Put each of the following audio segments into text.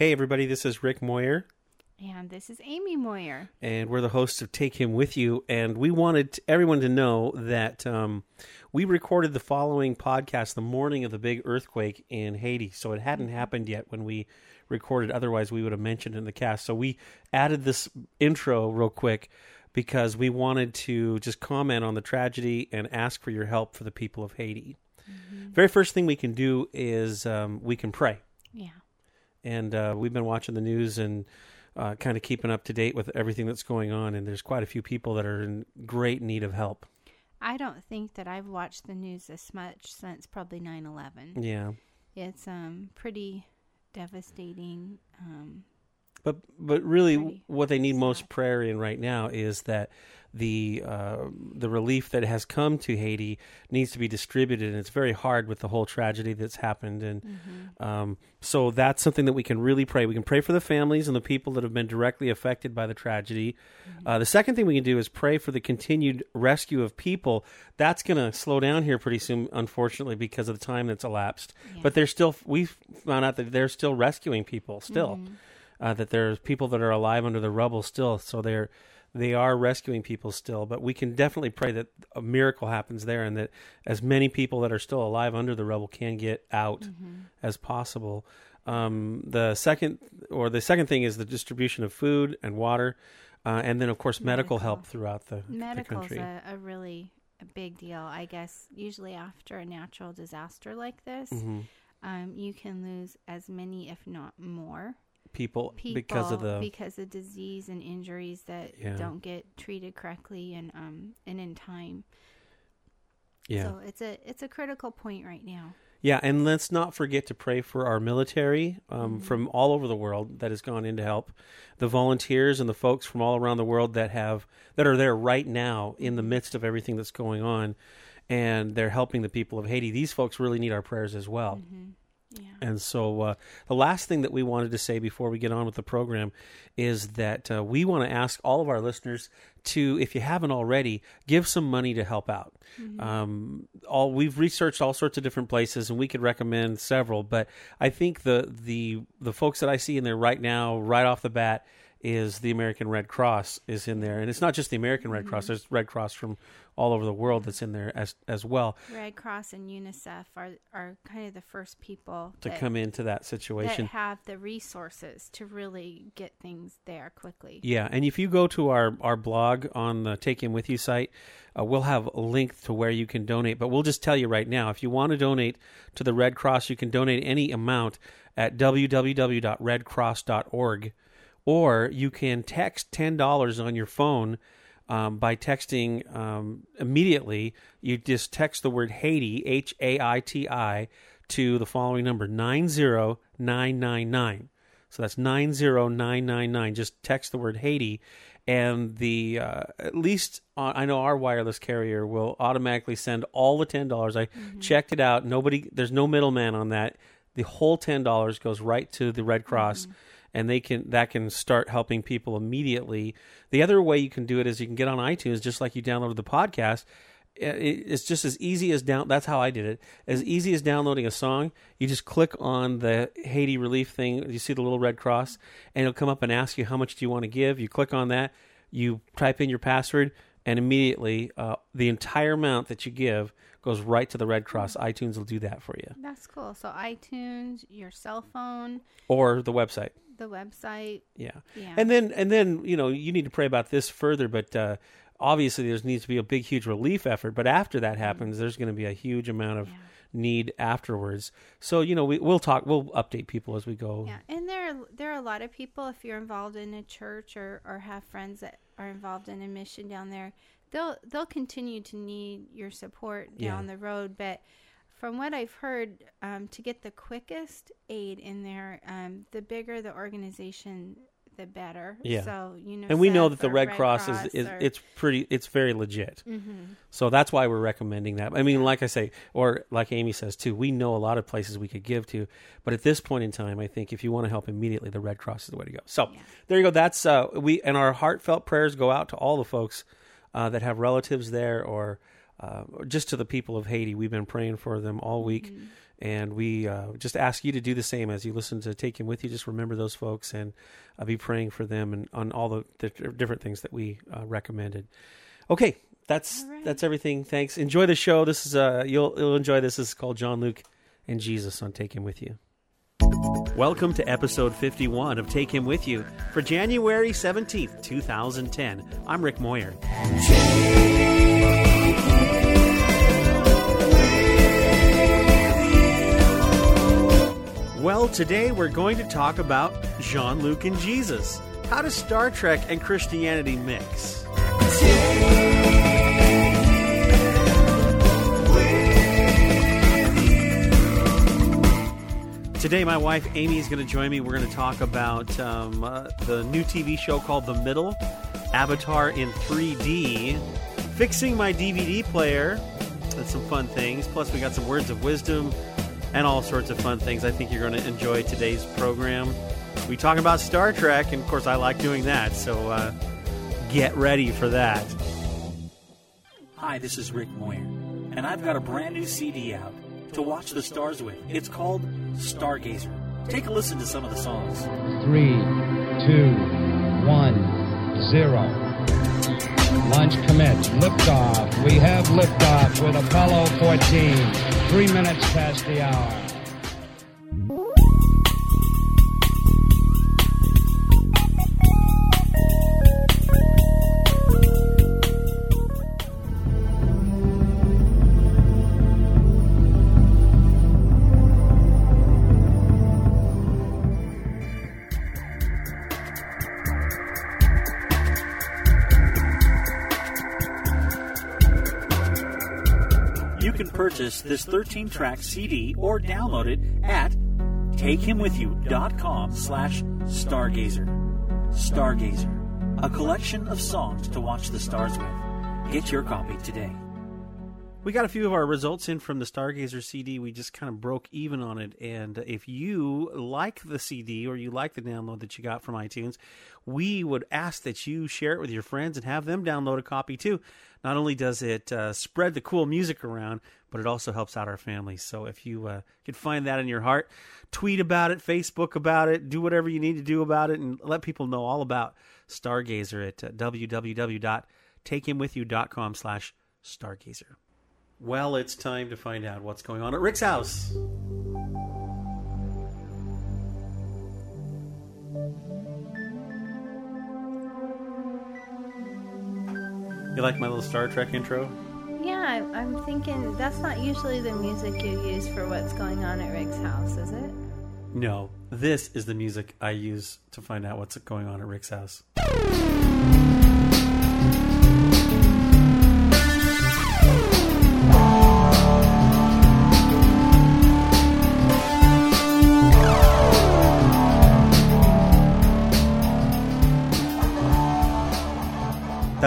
Hey, everybody, this is Rick Moyer, And this is Amy Moyer. and we're the hosts of Take Him With You. And we wanted everyone to know that um, we recorded the following podcast the morning of the big earthquake in Haiti. So it hadn't happened yet when we recorded. Otherwise, we would have mentioned in the cast. So we added this intro real quick because we wanted to just comment on the tragedy and ask for your help for the people of Haiti. Very first thing we can do is um, we can pray. Yeah. And uh, we've been watching the news and uh, kind of keeping up to date with everything that's going on. And there's quite a few people that are in great need of help. I don't think that I've watched the news this much since probably 9 11. Yeah, It's um pretty devastating. Um, but but really, what they need most prayer in right now is that the uh, the relief that has come to Haiti needs to be distributed, and it's very hard with the whole tragedy that's happened. And Mm-hmm. um, so that's something that we can really pray. We can pray for the families and the people that have been directly affected by the tragedy. Mm-hmm. Uh, the second thing we can do is pray for the continued rescue of people. That's going to slow down here pretty soon, unfortunately, because of the time that's elapsed. Yeah. But they're still. We found out that they're still rescuing people. Still, Mm-hmm. Uh, that there's people that are alive under the rubble still. So they're they are rescuing people still. But we can definitely pray that a miracle happens there, and that as many people that are still alive under the rubble can get out Mm-hmm. as possible. Um, the second or the second thing is the distribution of food and water, uh, and then of course medical, Medical. help throughout the, medical's country. a, a really a big deal, I guess. Usually after a natural disaster like this, Mhm. um, you can lose as many, if not more, People, people because of the because of disease and injuries that Yeah. don't get treated correctly and um and in time. yeah So it's a it's a critical point right now. Yeah, and let's not forget to pray for our military um, Mm-hmm. from all over the world that has gone in to help, the volunteers and the folks from all around the world that have that are there right now in Mm-hmm. the midst of everything that's going on, and they're helping the people of Haiti. These folks really need our prayers as well. Mm-hmm. Yeah. And so, uh, the last thing that we wanted to say before we get on with the program is that uh, we want to ask all of our listeners to, if you haven't already, give some money to help out. Um, all we've researched all sorts of different places, and we could recommend several. But I think the the the folks that I see in there right now, right off the bat, is the American Red Cross is in there, and it's not just the American Red Cross. There's Red Cross from all over the world that's in there as as well Red Cross and UNICEF are are kind of the first people to that, come into that situation that have the resources to really get things there quickly. Yeah, and if you go to our, our blog on the Take Him With You site, uh, we'll have a link to where you can donate. But we'll just tell you right now if you want to donate to the Red Cross, you can donate any amount at www.redcross.org, or you can text $10 on your phone. Um, by texting um, immediately, you just text the word Haiti, H A I T I, to the following number 90999. So that's 90999. Just text the word Haiti, and the uh, at least uh, I know our wireless carrier will automatically send all the ten dollars. I checked it out. Nobody, there's no middleman on that. The whole ten dollars goes right to the Red Cross, and they can that can start helping people immediately. The other way you can do it is you can get on iTunes, just like you downloaded the podcast. It's just as easy as down that's how i did it. As easy as downloading a song you just click on the haiti relief thing you see the little red cross and it'll come up and ask you how much do you want to give. You click on that you type in your password and immediately uh, the entire amount that you give goes right to the red cross itunes will do that for you That's cool. So iTunes, your cell phone, or the website the website. yeah Yeah. And then and then you know you need to pray about this further, but uh, obviously there needs to be a big huge relief effort. But after that happens, there's going to be a huge amount of Yeah. need afterwards. So you know we, we'll talk, we'll update people as we go. Yeah, and there are, there are a lot of people. If you're involved in a church or, or have friends that are involved in a mission down there, they'll they'll continue to need your support Yeah. down the road. But from what I've heard, um, to get the quickest aid in there, um, the bigger the organization, the better. Yeah. So you know, And we know that the Red, Cross, is, is or, it's pretty it's very legit. Mhm. So that's why we're recommending that. I mean, like I say, or like Amy says too, we know a lot of places we could give to, but at this point in time, I think if you want to help immediately, the Red Cross is the way to go. So Yeah. there you go. That's uh, we and our heartfelt prayers go out to all the folks uh, that have relatives there or uh, just to the people of Haiti. We've been praying for them all week, mm-hmm. and we uh, just ask you to do the same as you listen to Take Him with You. Just remember those folks and uh, be praying for them and on all the, the different things that we uh, recommended. Okay, that's right. that's everything. Thanks. Enjoy the show. This is uh you'll you'll enjoy this. This is called Jean Luc and Jesus on Take Him with You. Welcome to episode 51 of Take Him With You for January 17th, 2010. I'm Rick Moyer. Well, today we're going to talk about Jean Luc and Jesus. How does Star Trek and Christianity mix? Today, my wife Amy is going to join me. We're going to talk about um, uh, the new TV show called The Middle, Avatar in 3D, fixing my DVD player, and some fun things. Plus, we got some words of wisdom and all sorts of fun things. I think you're going to enjoy today's program. We talk about Star Trek, and of course, I like doing that. So uh, get ready for that. Hi, this is Rick Moyer, and I've got a brand new CD out to watch the stars with. It's called Stargazer. Take a listen to some of the songs. Three, two, one, zero. Launch commits. Liftoff. We have liftoff with Apollo 14. Three minutes past the hour. This 13 track CD or download it at takehimwithyou.com slash stargazer. Stargazer, a collection of songs to watch the stars with. Get your copy today. We got a few of our results in from the Stargazer CD. We just kind of broke even on it. And if you like the CD or you like the download that you got from iTunes, we would ask that you share it with your friends and have them download a copy too. Not only does it uh, spread the cool music around, but it also helps out our family. So if you uh, can find that in your heart, tweet about it, Facebook about it, do whatever you need to do about it, and let people know all about Stargazer at uh, www.takehimwithyou.com slash stargazer. Well, it's time to find out what's going on at Rick's house. You like my little Star Trek intro? Yeah, I'm thinking that's not usually the music you use for what's going on at Rick's house, is it? No, this is the music I use to find out what's going on at Rick's house.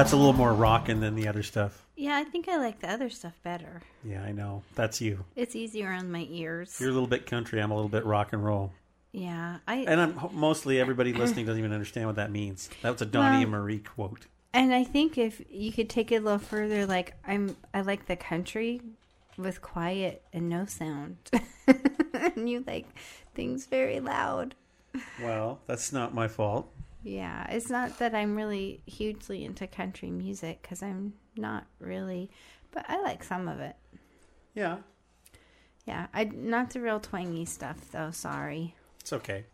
That's a little more rocking than the other stuff. Yeah, I think I like the other stuff better. Yeah, I know. That's you. It's easier on my ears. You're a little bit country. I'm a little bit rock and roll. Yeah, I and I'm mostly everybody listening doesn't even understand what that means. That's a Donny well, and Marie quote. And I think if you could take it a little further, like I'm, I like the country with quiet and no sound, and you like things very loud. Well, that's not my fault. Yeah, it's not that I'm really hugely into country music because I'm not really, but I like some of it. Yeah. Yeah, I not the real twangy stuff though. Sorry. It's okay.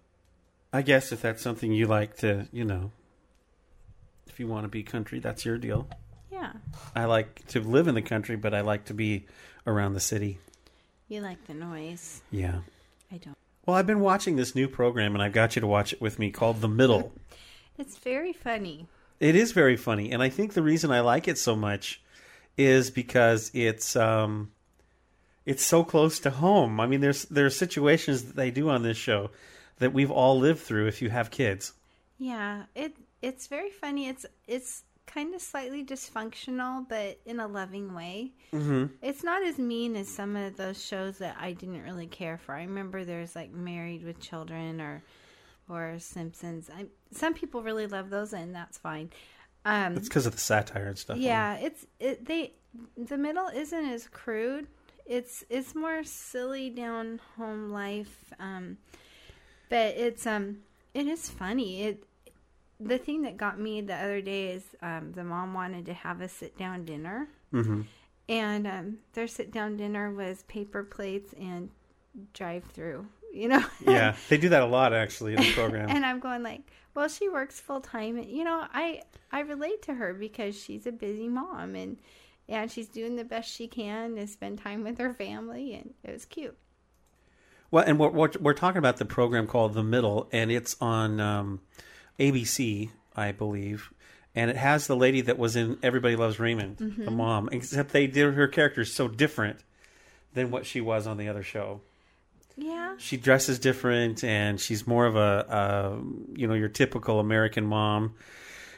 I guess if that's something you like to, you know, if you want to be country, that's your deal. Yeah. I like to live in the country, but I like to be around the city. You like the noise. Yeah. I don't. Well, I've been watching this new program, and I've got you to watch it with me called The Middle. It's very funny. It is very funny, and I think the reason I like it so much is because it's um, it's so close to home. I mean, there's there are situations that they do on this show that we've all lived through if you have kids. Yeah, it it's very funny. It's it's kind of slightly dysfunctional, but in a loving way. Mm-hmm. It's not as mean as some of those shows that I didn't really care for. I remember there's like Married with Children or or Simpsons. I, some people really love those, and that's fine. Um, It's because of the satire and stuff. yeah, it's it. They the middle isn't as crude. It's it's more silly down home life. Um, but it's um it is funny. It the thing that got me the other day is um the mom wanted to have a sit down dinner, hmm and um their sit down dinner was paper plates and drive through. You know. yeah, they do that a lot actually in the program. and I'm going like, well, she works full time, and you know, I I relate to her because she's a busy mom, and and she's doing the best she can to spend time with her family, and it was cute. Well, and we're, we're, we're talking about the program called The Middle, and it's on um, ABC, I believe. And it has the lady that was in Everybody Loves Raymond, Mm-hmm. the mom, except they did her character so different than what she was on the other show. Yeah, She dresses different, and she's more of a, a you know, your typical American mom.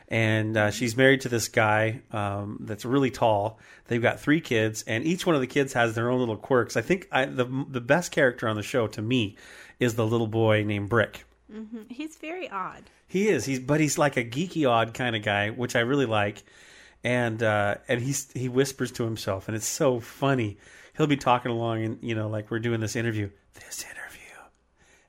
And uh, she's married to this guy um, that's really tall. They've got three kids, and each one of the kids has their own little quirks. I think I, the the best character on the show to me is the little boy named Brick. He's very odd. He is. He's but he's like a geeky odd kind of guy, which I really like. And uh, and he's he whispers to himself, and it's so funny. He'll be talking along, and you know, like we're doing this interview. This interview,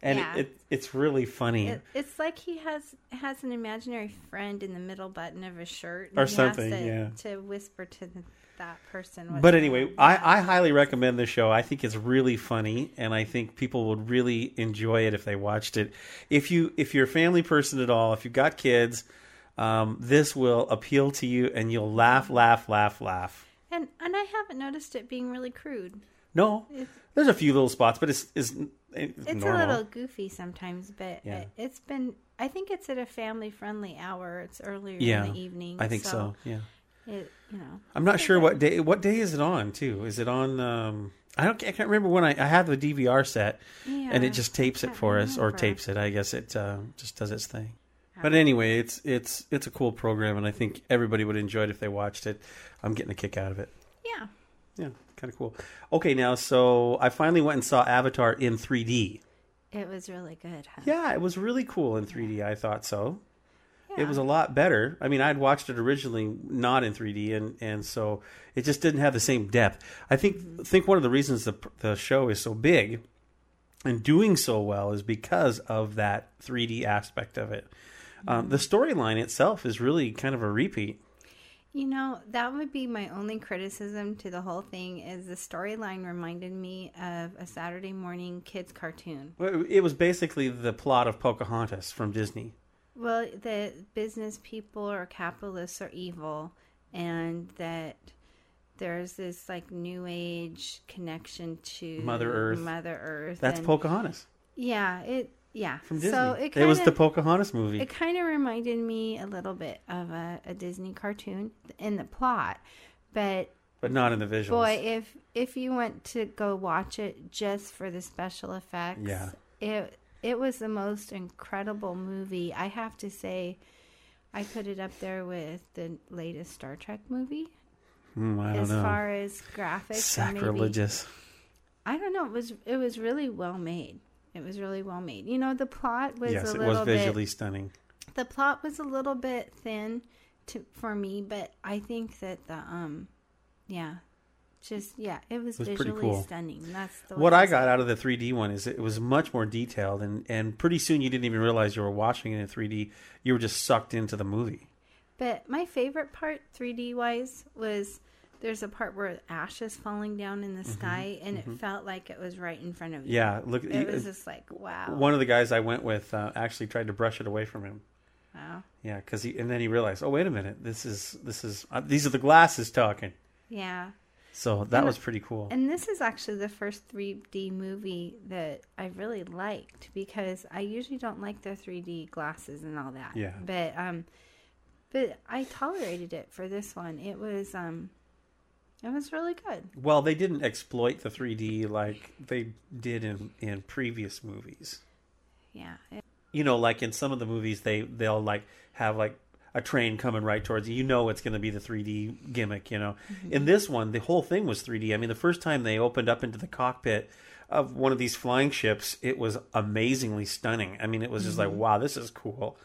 and Yeah. it, it it's really funny. It, it's like he has has an imaginary friend in the middle button of his shirt, and Or he something, has to, yeah. to whisper to the, that person. but anyway. I, I highly recommend this show. I think it's really funny, and I think people would really enjoy it if they watched it. If you if you're a family person at all, if you've got kids, um, this will appeal to you, and you'll laugh, laugh, laugh, laugh. and and I haven't noticed it being really crude. No, there's a few little spots, but it's it's, it's, It's a little goofy sometimes, but Yeah. it, it's been. I think it's at a family friendly hour. It's earlier yeah, in the evening. I think so. Yeah, It, you know, I'm not sure what day. What day is it on? Too is it on? Um, I don't. I can't remember when I, I have the DVR set, and it just tapes it for us, or tapes it. I guess it uh, just does its thing. But anyway, it's it's it's a cool program, and I think everybody would enjoy it if they watched it. I'm getting a kick out of it. yeah. Yeah, kind of cool. Okay, now so I finally went and saw Avatar in 3D. It was really good. Huh? Yeah, it was really cool in 3D. I thought so. Yeah. It was a lot better. I mean, I'd watched it originally not in 3D, and, and so it just didn't have the same depth. I think think one of the reasons the the show is so big and doing so well is because of that 3D aspect of it. Um, the storyline itself is really kind of a repeat. You know, that would be my only criticism to the whole thing. Is the storyline reminded me of a Saturday morning kids cartoon. Well, It was basically the plot of Pocahontas from Disney. Well, that business people or capitalists are evil, and that there's this like new age connection to Mother Earth. Mother Earth. That's and, Pocahontas Yeah, it. Yeah, from Disney. So it, it kinda, was the Pocahontas movie. It kind of reminded me a little bit of a, a Disney cartoon in the plot, but but not in the visuals. boy, if if you went to go watch it just for the special effects, Yeah. it it was the most incredible movie. I have to say, I put it up there with the latest Star Trek movie I don't as know. far as graphics. and maybe- Sacrilegious. I don't know. It was it was really well made. It was really well made. You know, the plot was yes, a it little was bit visually stunning. the plot was a little bit thin to for me, but I think that the um yeah, just yeah, it was, was visually cool. stunning. That's the What I got out of the 3D one is it was much more detailed, and, and pretty soon you didn't even realize you were watching it in 3D. You were just sucked into the movie. But my favorite part 3D wise was there's a part where ash is falling down in the sky and it felt like it was right in front of you. Mm-hmm. Yeah, look. It was just like wow. one of the guys I went with uh, actually tried to brush it away from him. wow. Yeah, because he and then he realized, oh wait a minute, this is this is uh, these are the glasses talking. Yeah. So that And- was pretty cool. And this is actually the first 3D movie that I really liked because I usually don't like the 3D glasses and all that. Yeah. But um but I tolerated it for this one. It was um it was really good. well, they didn't exploit the 3D like they did in in previous movies. Yeah. It- you know, like in some of the movies, they they'll like have like a train coming right towards you. You know, it's going to be the 3D gimmick. You know, mm-hmm. in this one, the whole thing was 3D. I mean, the first time they opened up into the cockpit of one of these flying ships, it was amazingly stunning. I mean, it was just like, mm-hmm. wow, this is cool.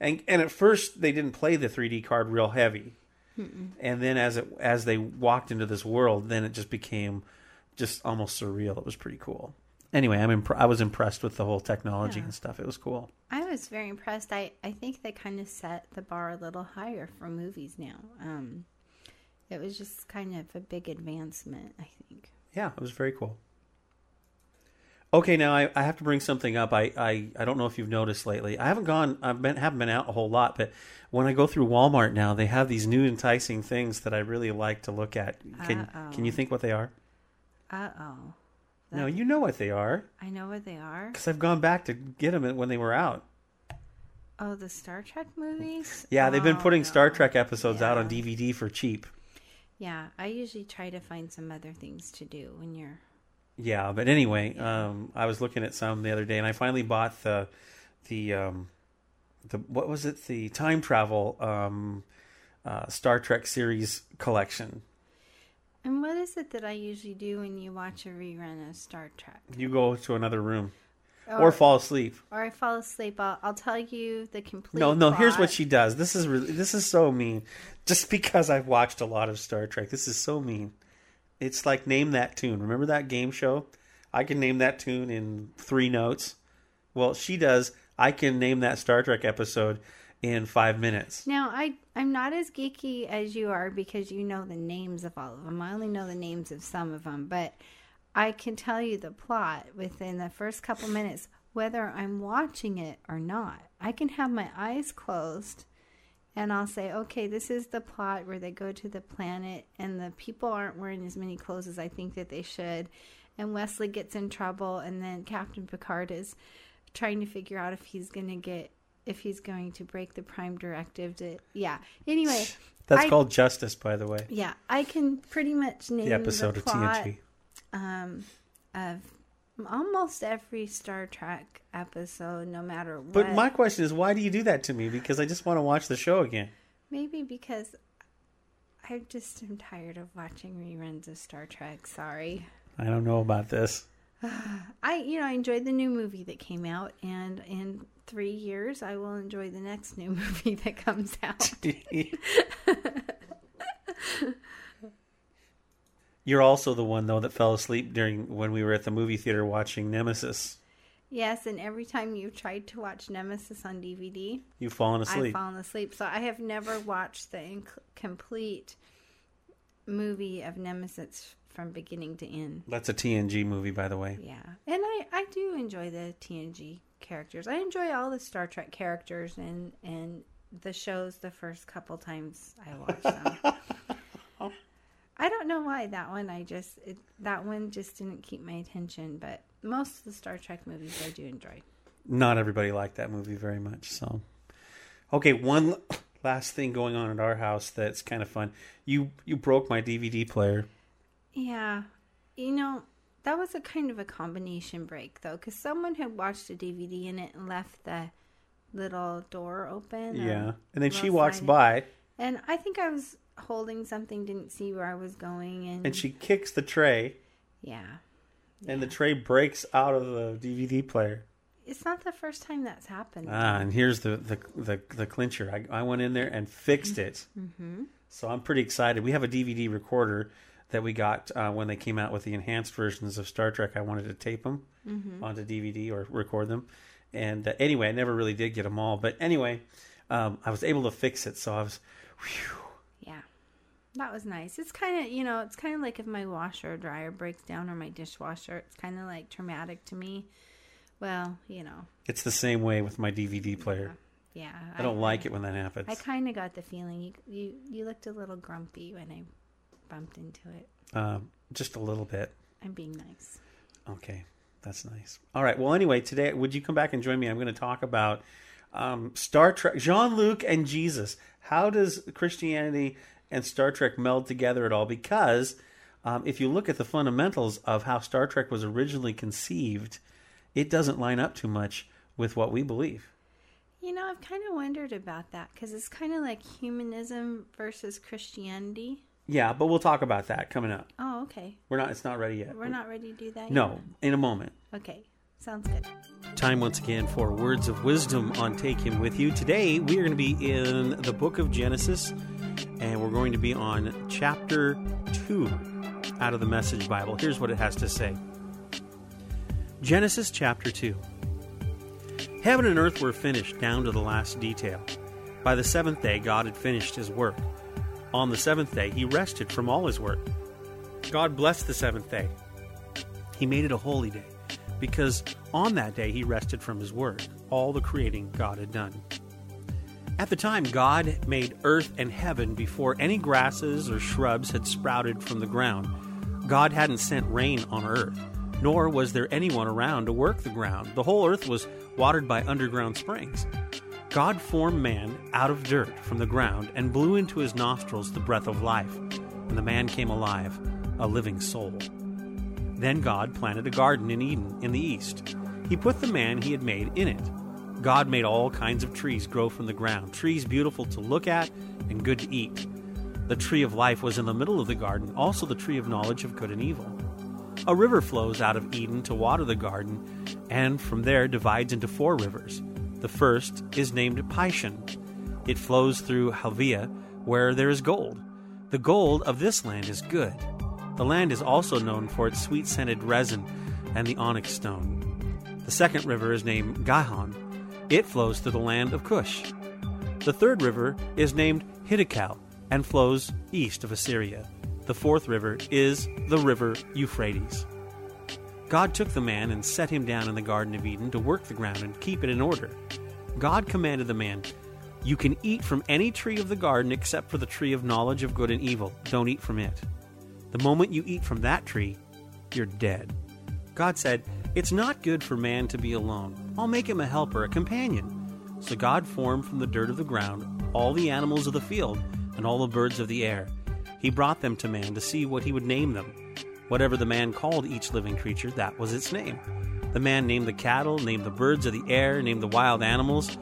And and at first they didn't play the 3D card real heavy, and then as it as they walked into this world, then it just became just almost surreal. It was pretty cool. Anyway, I'm impr- I was impressed with the whole technology Yeah. and stuff. It was cool. I was very impressed. I, I think they kind of set the bar a little higher for movies now. Um, it was just kind of a big advancement, I think. Yeah, it was very cool. Okay, now I, I have to bring something up. I, I, I don't know if you've noticed lately. I haven't gone. I've been haven't been out a whole lot, but when I go through Walmart now, they have these new enticing things that I really like to look at. Can Uh-oh. Can you think what they are? Uh oh. No, you know what they are I know what they are. because I've gone back to get them when they were out. Oh, the Star Trek movies? Yeah, they've been Oh, putting Star. Trek episodes out on DVD for cheap. Yeah, I usually try to find some other things to do when you're. Yeah, but anyway, um, I was looking at some the other day, and I finally bought the the um, the what was it? The time travel um, uh, Star Trek series collection. And what is it that I usually do when you watch a rerun of Star Trek? You go to another room or, fall asleep. or I fall asleep. I'll, I'll tell you the complete. No, no. Here's what she does. This is really this is so mean. Just because I've watched a lot of Star Trek, this is so mean. It's like name that tune. Remember that game show? I can name that tune in three notes. Well, she does. I can name that Star Trek episode in five minutes. Now, I I'm not as geeky as you are because you know the names of all of them. I only know the names of some of them, but I can tell you the plot within the first couple minutes, whether I'm watching it or not. I can have my eyes closed and I'll say, okay, this is the plot where they go to the planet and the people aren't wearing as many clothes as I think that they should. And Wesley gets in trouble, and then Captain Picard is trying to figure out if he's going to get. If he's going to break the prime directive to, yeah. Anyway, That's I- called Justice, by the way. yeah, I can pretty much name The episode the of plot, TNG. um, of almost every Star Trek episode, no matter what. But my question is, why do you do that to me? Because I just want to watch the show again. Maybe because I just am tired of watching reruns of Star Trek. Sorry. I don't know about this. I, you know, I enjoyed the new movie that came out, and in three years, I will enjoy the next new movie that comes out. You're also the one though that fell asleep during when we were at the movie theater watching Nemesis. yes, and every time you've tried to watch Nemesis on DVD, You've fallen asleep. I've fallen asleep. So I have never watched the inc- complete movie of Nemesis from beginning to end. That's a TNG movie, by the way. Yeah, and I I do enjoy the TNG characters. I enjoy all the Star Trek characters and and the shows the first couple times I watched them. I don't know why that one. I just it, that one just didn't keep my attention, but most of the Star Trek movies I do enjoy. Not everybody liked that movie very much. So, okay, one last thing going on at our house that's kind of fun. You you broke my DVD player. Yeah, you know that was a kind of a combination break though, because someone had watched a DVD in it and left the little door open. Yeah, and then she walks sliding- by And I think I was holding something, didn't see where I was going, and, and she kicks the tray, yeah, and the tray breaks out of the DVD player. it's not the first time that's happened. Ah, and here's the the the, the clincher. I, I went in there and fixed it. Mm-hmm. So I'm pretty excited. We have a DVD recorder that we got uh, when they came out with the enhanced versions of Star Trek. I wanted to tape them onto DVD or record them. And uh, anyway, I never really did get them all. But anyway, um, I was able to fix it. So I was, whew, yeah, that was nice. It's kind of you know, it's kind of like if my washer or dryer breaks down or my dishwasher. It's kind of like traumatic to me. Well, you know, it's the same way with my DVD player. yeah. I don't like it when that happens. I kind of got the feeling you you you looked a little grumpy when I bumped into it. Um, just a little bit. I'm being nice. Okay, that's nice. All right. Well, anyway, today, would you come back and join me? I'm going to talk about um, Star Trek, Jean Luc and Jesus. How does Christianity and Star Trek meld together at all? Because um, if you look at the fundamentals of how Star Trek was originally conceived, it doesn't line up too much with what we believe. You know, I've kind of wondered about that because it's kind of like humanism versus Christianity. Yeah, but we'll talk about that coming up. Oh, okay. We're not. It's not ready yet. We're not ready to do that. Yet. No, in a moment. Okay. Sounds good. Time once again for words of wisdom on Take Him With You. Today we are going to be in the book of Genesis, and we're going to be on chapter 2 out of the Message Bible. Here's what it has to say Genesis chapter 2. Heaven and earth were finished down to the last detail. By the seventh day, God had finished his work. On the seventh day, he rested from all his work. God blessed the seventh day. He made it a holy day, because on that day he rested from his work, all the creating God had done. At the time, God made earth and heaven before any grasses or shrubs had sprouted from the ground. God hadn't sent rain on earth, nor was there anyone around to work the ground. The whole earth was watered by underground springs. God formed man out of dirt from the ground and blew into his nostrils the breath of life, and the man came alive, a living soul. Then God planted a garden in Eden in the east. He put the man he had made in it. God made all kinds of trees grow from the ground, trees beautiful to look at and good to eat. The tree of life was in the middle of the garden, also the tree of knowledge of good and evil. A river flows out of Eden to water the garden, and from there divides into four rivers. The first is named Pishon. It flows through Havilah, where there is gold. The gold of this land is good. The land is also known for its sweet scented resin and the onyx stone. The second river is named Gihon. It flows through the land of Cush. The third river is named Hiddekel and flows east of Assyria. The fourth river is the river Euphrates. God took the man and set him down in the Garden of Eden to work the ground and keep it in order. God commanded the man, You can eat from any tree of the garden except for the tree of knowledge of good and evil. Don't eat from it. The moment you eat from that tree, you're dead. God said, It's not good for man to be alone. I'll make him a helper, a companion. So God formed from the dirt of the ground all the animals of the field and all the birds of the air. He brought them to man to see what he would name them. Whatever the man called each living creature, that was its name. The man named the cattle, named the birds of the air, named the wild animals,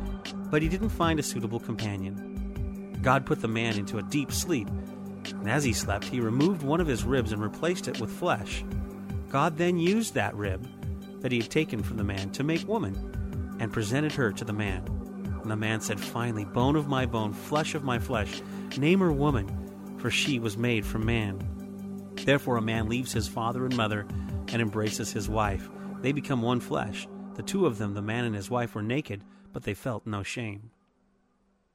but he didn't find a suitable companion. God put the man into a deep sleep, and as he slept, he removed one of his ribs and replaced it with flesh. God then used that rib that he had taken from the man to make woman, and presented her to the man. And the man said, Finally, bone of my bone, flesh of my flesh, name her woman, for she was made from man. Therefore, a man leaves his father and mother and embraces his wife. They become one flesh. The two of them, the man and his wife, were naked, but they felt no shame.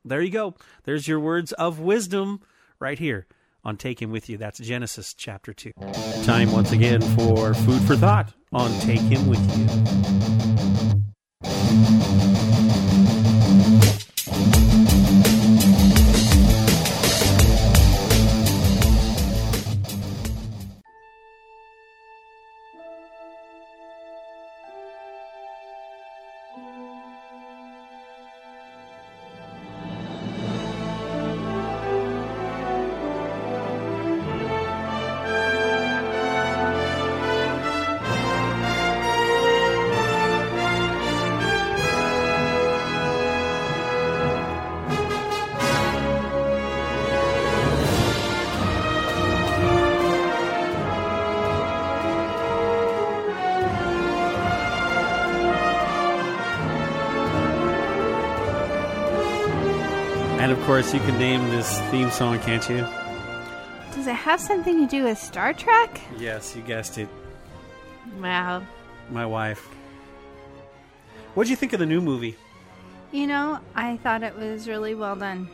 There you go. There's your words of wisdom right here on Take Him With You. That's Genesis chapter 2. Time once again for food for thought on Take Him With You. Course, you can name this theme song, can't you? Does it have something to do with Star Trek? Yes, you guessed it. Wow. My wife. What'd you think of the new movie? You know, I thought it was really well done.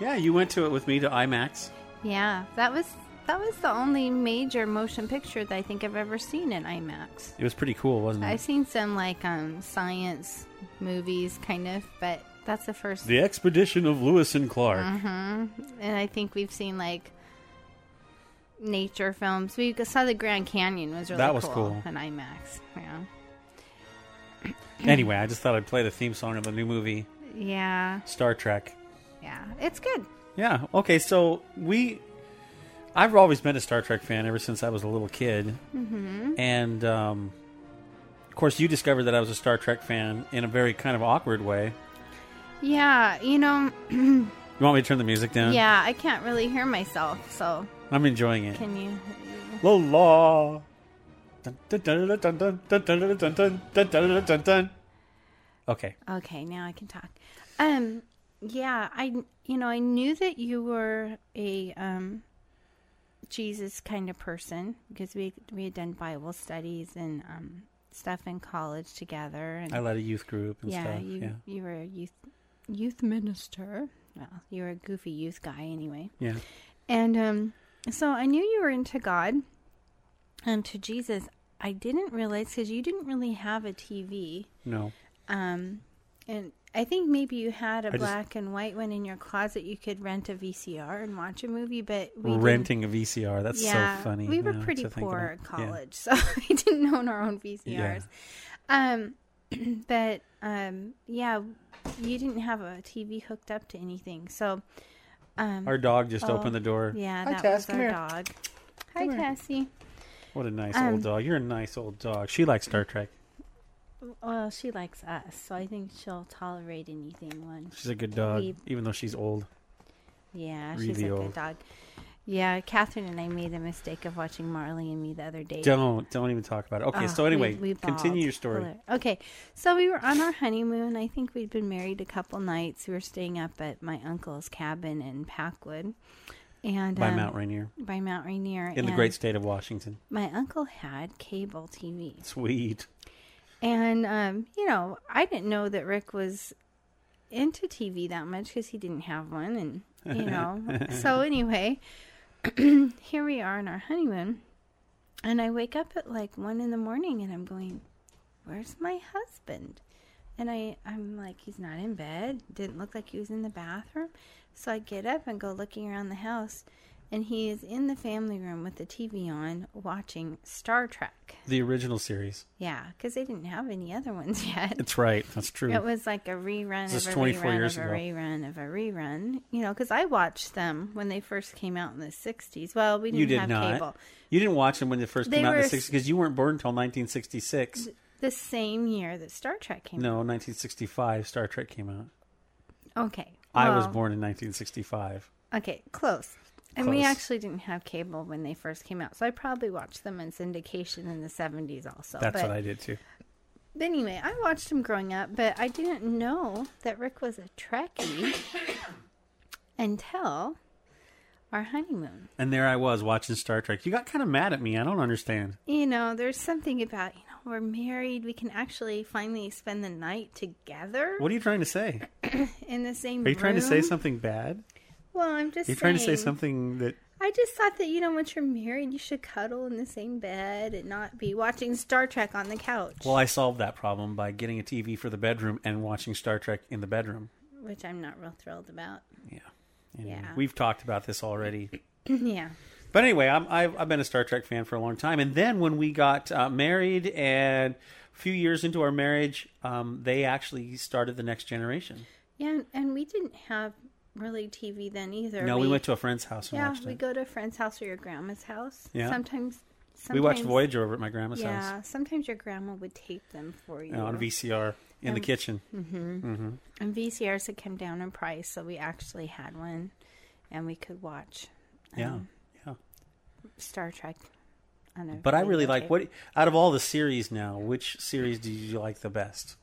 Yeah, you went to it with me to IMAX. Yeah, that was that was the only major motion picture that I think I've ever seen in IMAX. It was pretty cool, wasn't it? I've seen some like um science movies kind of, but that's the first the Expedition of Lewis and Clark. Mhm. And I think we've seen like nature films. We saw the Grand Canyon was really That was cool, cool. in IMAX. Yeah. Anyway, I just thought I'd play the theme song of the new movie, Yeah. Star Trek. Yeah. It's good. Yeah. Okay. So we, I've always been a Star Trek fan ever since I was a little kid, Mm-hmm. and um, of course, you discovered that I was a Star Trek fan in a very kind of awkward way. Yeah, you know. you want me to turn the music down? Yeah, I can't really hear myself, so. I'm enjoying it. Can you? La la. Okay. Okay, now I can talk. Um, yeah, I you know I knew that you were a um Jesus kind of person because we we had done Bible studies and um stuff in college together. And I led a youth group. and Yeah, stuff. you yeah. you were a youth youth minister. Well, you were a goofy youth guy anyway. Yeah. And um, so I knew you were into God and to Jesus. I didn't realize because you didn't really have a TV. No. Um, and I think maybe you had a just- black and white one in your closet. You could rent a VCR and watch a movie, but Renting a VCR. That's yeah, so funny. We were yeah, pretty poor at Yeah. college, so we didn't own our own VCRs. Um, but um, yeah, you didn't have a TV hooked up to anything, so um, Our dog just Oh, opened the door. yeah, Hi, that Tess, was come our here. dog. Hi, Come here. Cassie. What a nice Um, old dog. You're a nice old dog. She likes Star Trek. Well, she likes us, so I think she'll tolerate anything. One, She's a good dog, We- even though she's old. yeah, she's a old. good dog. Yeah, Catherine and I made the mistake of watching Marley and Me the other day. Don't don't even talk about it. Okay, Oh, so anyway, we- we continue your story. Okay, so we were on our honeymoon. I think we'd been married a couple nights. We were staying up at my uncle's cabin in Packwood, and By um, Mount Rainier by Mount Rainier. in the great state of Washington. My uncle had cable TV, Sweet. and um, you know, I didn't know that Rick was into TV that much because he didn't have one, and you know. so anyway, here we are on our honeymoon, and I wake up at like one in the morning, and I'm going, "Where's my husband?" And I, I'm like, he's not in bed. Didn't look like he was in the bathroom. So I get up and go looking around the house, and he is in the family room with the TV on, watching Star Trek. The original series. Yeah, because they didn't have any other ones yet. It's right. That's true. It was like a rerun This of a 24 rerun years of a ago. rerun of a rerun. You know, because I watched them when they first came out in the '60s. Well, we didn't you did have not. cable. You didn't watch them when they first They came out in the 60s because you weren't born until 1966. The same year that Star Trek came out. No, 1965 Star Trek came out. out. Okay. I was born in 1965. Okay, close. And we actually didn't have cable when they first came out, so I probably watched them in syndication in the '70s also. That's but, what I did too. But anyway, I watched them growing up, but I didn't know that Rick was a Trekkie until our honeymoon. And there I was watching Star Trek. You got kind of mad at me. I don't understand. You know, there's something about, you know, we're married, we can actually finally spend the night together What are you trying to say? in the same Are you trying to say something bad? Well, I'm just You're trying to say something that I just thought that, you know, once you're married, you should cuddle in the same bed and not be watching Star Trek on the couch, Well, I solved that problem by getting a TV for the bedroom and watching Star Trek in the bedroom. which I'm not real thrilled about. Yeah. Yeah. We've talked about this already. yeah. But anyway, I'm, I've, I've been a Star Trek fan for a long time. And then when we got uh, married and a few years into our marriage, um, they actually started The Next Generation. Yeah, and we didn't have really TV then either. No, we, went to a friend's house and Yeah, we it. go to a friend's house or your grandma's house. Yeah. Sometimes, sometimes We watched Voyager over at my grandma's Yeah, house Yeah, sometimes your grandma would tape them for you. know, on VCR in the Um, kitchen. And VCRs had come down in price, so we actually had one, and we could watch. Yeah, um, yeah. Star Trek. On a But I really like what out of all the series now, which series do you like the best?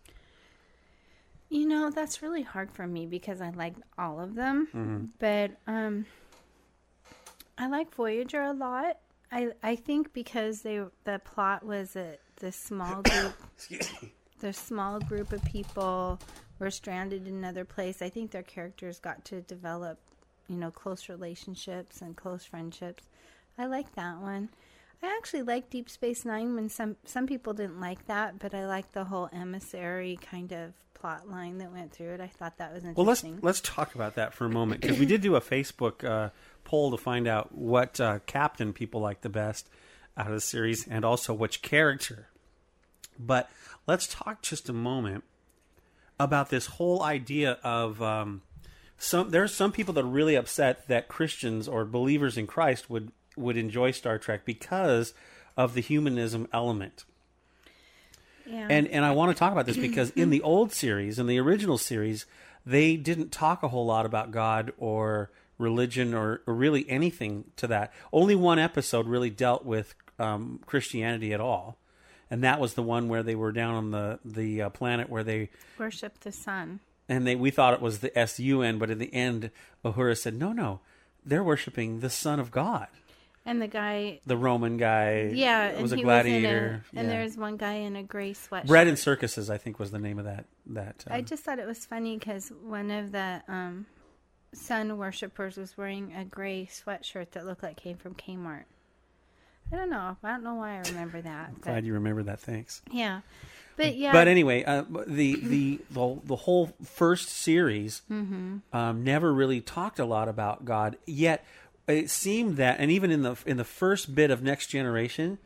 You know, that's really hard for me because I like all of them. Mm-hmm. But um I like Voyager a lot. I I think because they the plot was that the small group the small group of people were stranded in another place. I think their characters got to develop, you know, close relationships and close friendships. I like that one. I actually like Deep Space Nine when some some people didn't like that, but I like the whole emissary kind of plot line that went through it. I thought that was interesting. Well, let's let's talk about that for a moment because we did do a Facebook uh, poll to find out what uh, captain people like the best out of the series, and also which character. But let's talk just a moment about this whole idea of um, some. There are some people that are really upset that Christians or believers in Christ would would enjoy Star Trek because of the humanism element. yeah. And and I want to talk about this because in the old series, in the original series, they didn't talk a whole lot about God or religion or, or really anything to that. Only one episode really dealt with um, Christianity at all, and that was the one where they were down on the the uh, planet where they Worship the sun. and they we thought it was the S U N, but in the end, Uhura said, "No, no, they're worshiping the Son of God." And the guy, The Roman guy, yeah, was a he was gladiator. a, and yeah. there's one guy in a gray sweatshirt. Bread and Circuses, I think, was the name of that. That uh, I just thought it was funny because one of the um, sun worshippers was wearing a gray sweatshirt that looked like came from Kmart. I don't know. I don't know why I remember that. but- glad you remember that. Thanks. yeah, but yeah. But anyway, uh, the, the the the whole first series Mm-hmm. um, never really talked a lot about God. Yet it seemed that, and even in the in the first bit of Next Generation,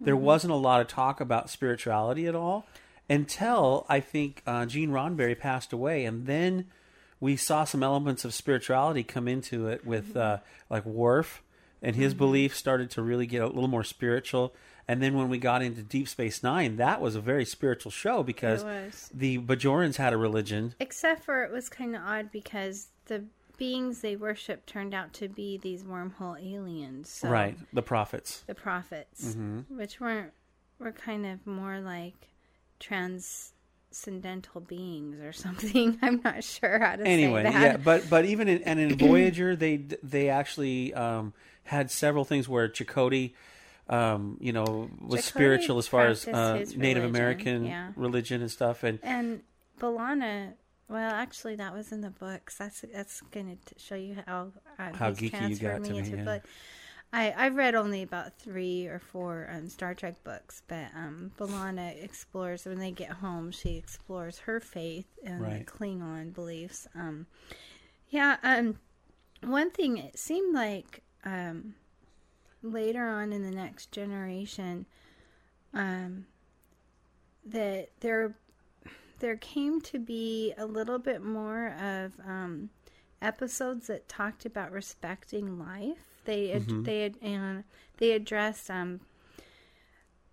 there Mm-hmm. wasn't a lot of talk about spirituality at all until I think uh, Gene Roddenberry passed away, and then we saw some elements of spirituality come into it with uh, like Worf, and his beliefs started to really get a little more spiritual. And then when we got into Deep Space Nine, that was a very spiritual show because the Bajorans had a religion. Except for it was kind of odd because the beings they worshipped turned out to be these wormhole aliens. So Right, the prophets. The prophets, Mm-hmm. which weren't were kind of more like transcendental beings or something. I'm not sure how to Anyway, say that. yeah, but but even in, and in Voyager, they they actually um, had several things where Chakotay, um, you know, was Chakotay spiritual as far as uh, Native religion, American yeah. religion and stuff, and And B'Elanna, well, actually, that was in the books. That's that's going to show you how uh, How geeky you got to me me, into yeah. book. I I've read only about three or four um, Star Trek books, but um, B'Elanna explores when they get home. She explores her faith and Right. the Klingon beliefs. Um, yeah. Um, one thing it seemed like um, later on in the next generation, um, that there there came to be a little bit more of um, episodes that talked about respecting life. They ad- they had and they addressed um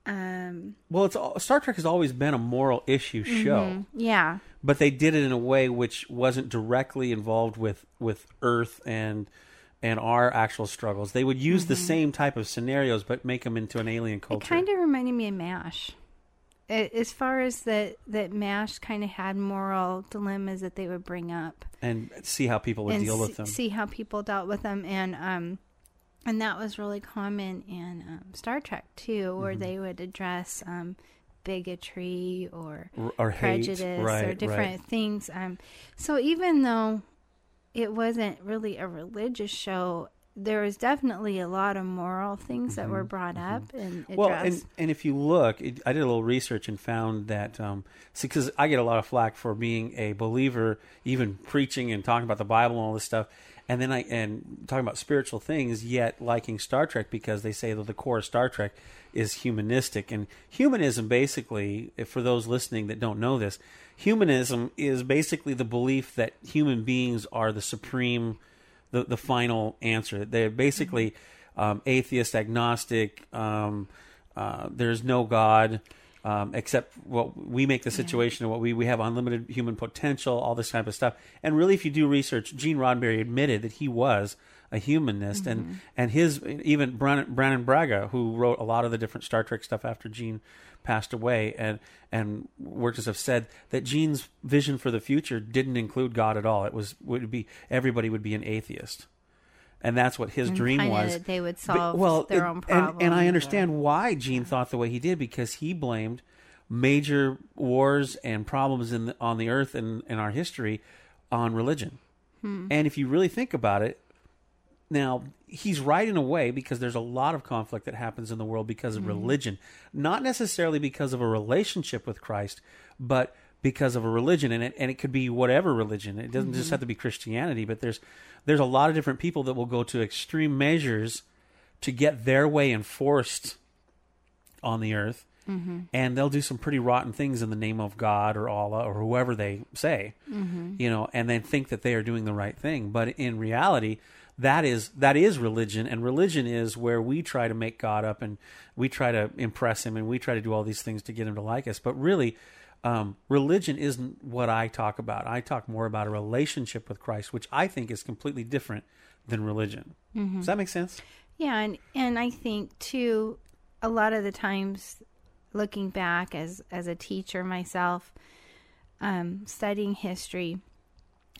um well, it's all, Star Trek has always been a moral issue show, yeah but they did it in a way which wasn't directly involved with with Earth and and our actual struggles. They would use the same type of scenarios, but make them into an alien culture. It kind of reminded me of MASH. As far as that, that MASH kind of had moral dilemmas that they would bring up and see how people would deal with them. see how people dealt with them, and um, and that was really common in um, Star Trek too, where Mm-hmm. they would address um, bigotry or or hate, prejudice right, or right. different things. Um, so even though it wasn't really a religious show, there was definitely a lot of moral things that were brought up and addressed. Mm-hmm. Well, and, and if you look, it, I did a little research and found that, um, because I get a lot of flack for being a believer, even preaching and talking about the Bible and all this stuff, and then I and talking about spiritual things, yet liking Star Trek because they say that the core of Star Trek is humanistic, and humanism basically, for those listening that don't know this, humanism is basically the belief that human beings are the supreme the the final answer. They're basically um, atheist, agnostic. Um, uh, there's no God um, except what we make the situation and what we we have unlimited human potential, all this type of stuff. And really, if you do research, Gene Roddenberry admitted that he was a humanist, and and his even Brandon, Brandon Braga, who wrote a lot of the different Star Trek stuff after Gene passed away, and and workers have said that Gene's vision for the future didn't include God at all. It was would be everybody would be an atheist, and that's what his dream was. they would solve But- solve their it- own and, and I problems understand why Gene thought the way he did because he blamed major wars and problems in the, on the earth and in our history on religion. Hmm. And if you really think about it, now he's right in a way because there's a lot of conflict that happens in the world because of mm-hmm. religion, not necessarily because of a relationship with Christ, but because of a religion, and it and it could be whatever religion. It doesn't just mm-hmm. have to be Christianity, but there's there's a lot of different people that will go to extreme measures to get their way enforced on the earth, mm-hmm. and they'll do some pretty rotten things in the name of God or Allah or whoever they say, you know, and then think that they are doing the right thing. But in reality, that is that is religion, and religion is where we try to make God up and we try to impress Him and we try to do all these things to get Him to like us. But really, um, religion isn't what I talk about. I talk more about a relationship with Christ, which I think is completely different than religion. Does that make sense? Yeah, and and I think too, a a lot of the times, looking back as as a teacher myself, um, studying history,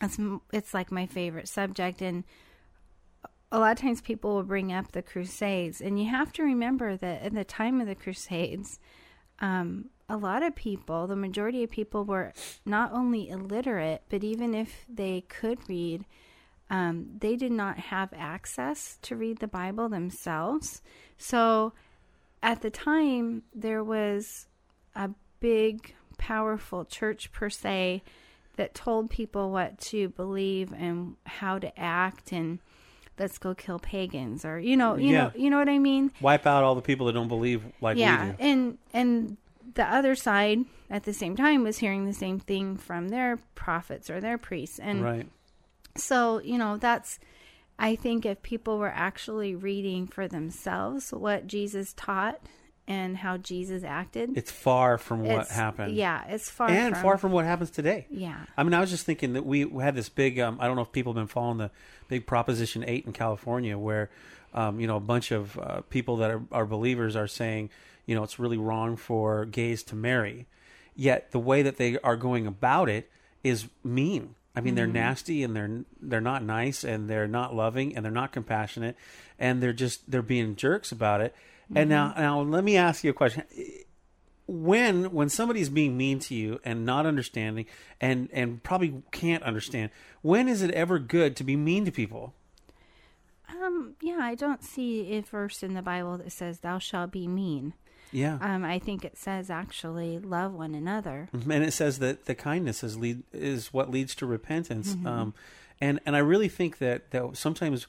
it's it's like my favorite subject, and a lot of times people will bring up the Crusades, and you have to remember that at the time of the Crusades, um, a lot of people, the majority of people, were not only illiterate, but even if they could read, um, they did not have access to read the Bible themselves. So at the time, there was a big, powerful church per se that told people what to believe and how to act and let's go kill pagans or you know you Yeah. know you know what I mean Wipe out all the people that don't believe like we yeah and and the other side at the same time was hearing the same thing from their prophets or their priests and Right. so you know that's i think if people were actually reading for themselves what jesus taught and how jesus acted It's far from what it's- happened. yeah it's far and from, far from what happens today. yeah I mean, I was just thinking that we had this big. Um, I don't know if people have been following the big Proposition Eight in California, where um, you know a bunch of uh, people that are, are believers are saying, you know, it's really wrong for gays to marry. Yet the way that they are going about it is mean. I mean, they're nasty and they're they're not nice and they're not loving and they're not compassionate and they're just they're being jerks about it. And now now let me ask you a question. When when somebody's being mean to you and not understanding and and probably can't understand when is it ever good to be mean to people? Um yeah i don't see a verse in the bible that says thou shalt be mean. Yeah. Um i think it says actually love one another. And it says that the kindness is lead is what leads to repentance. Um and and i really think that that sometimes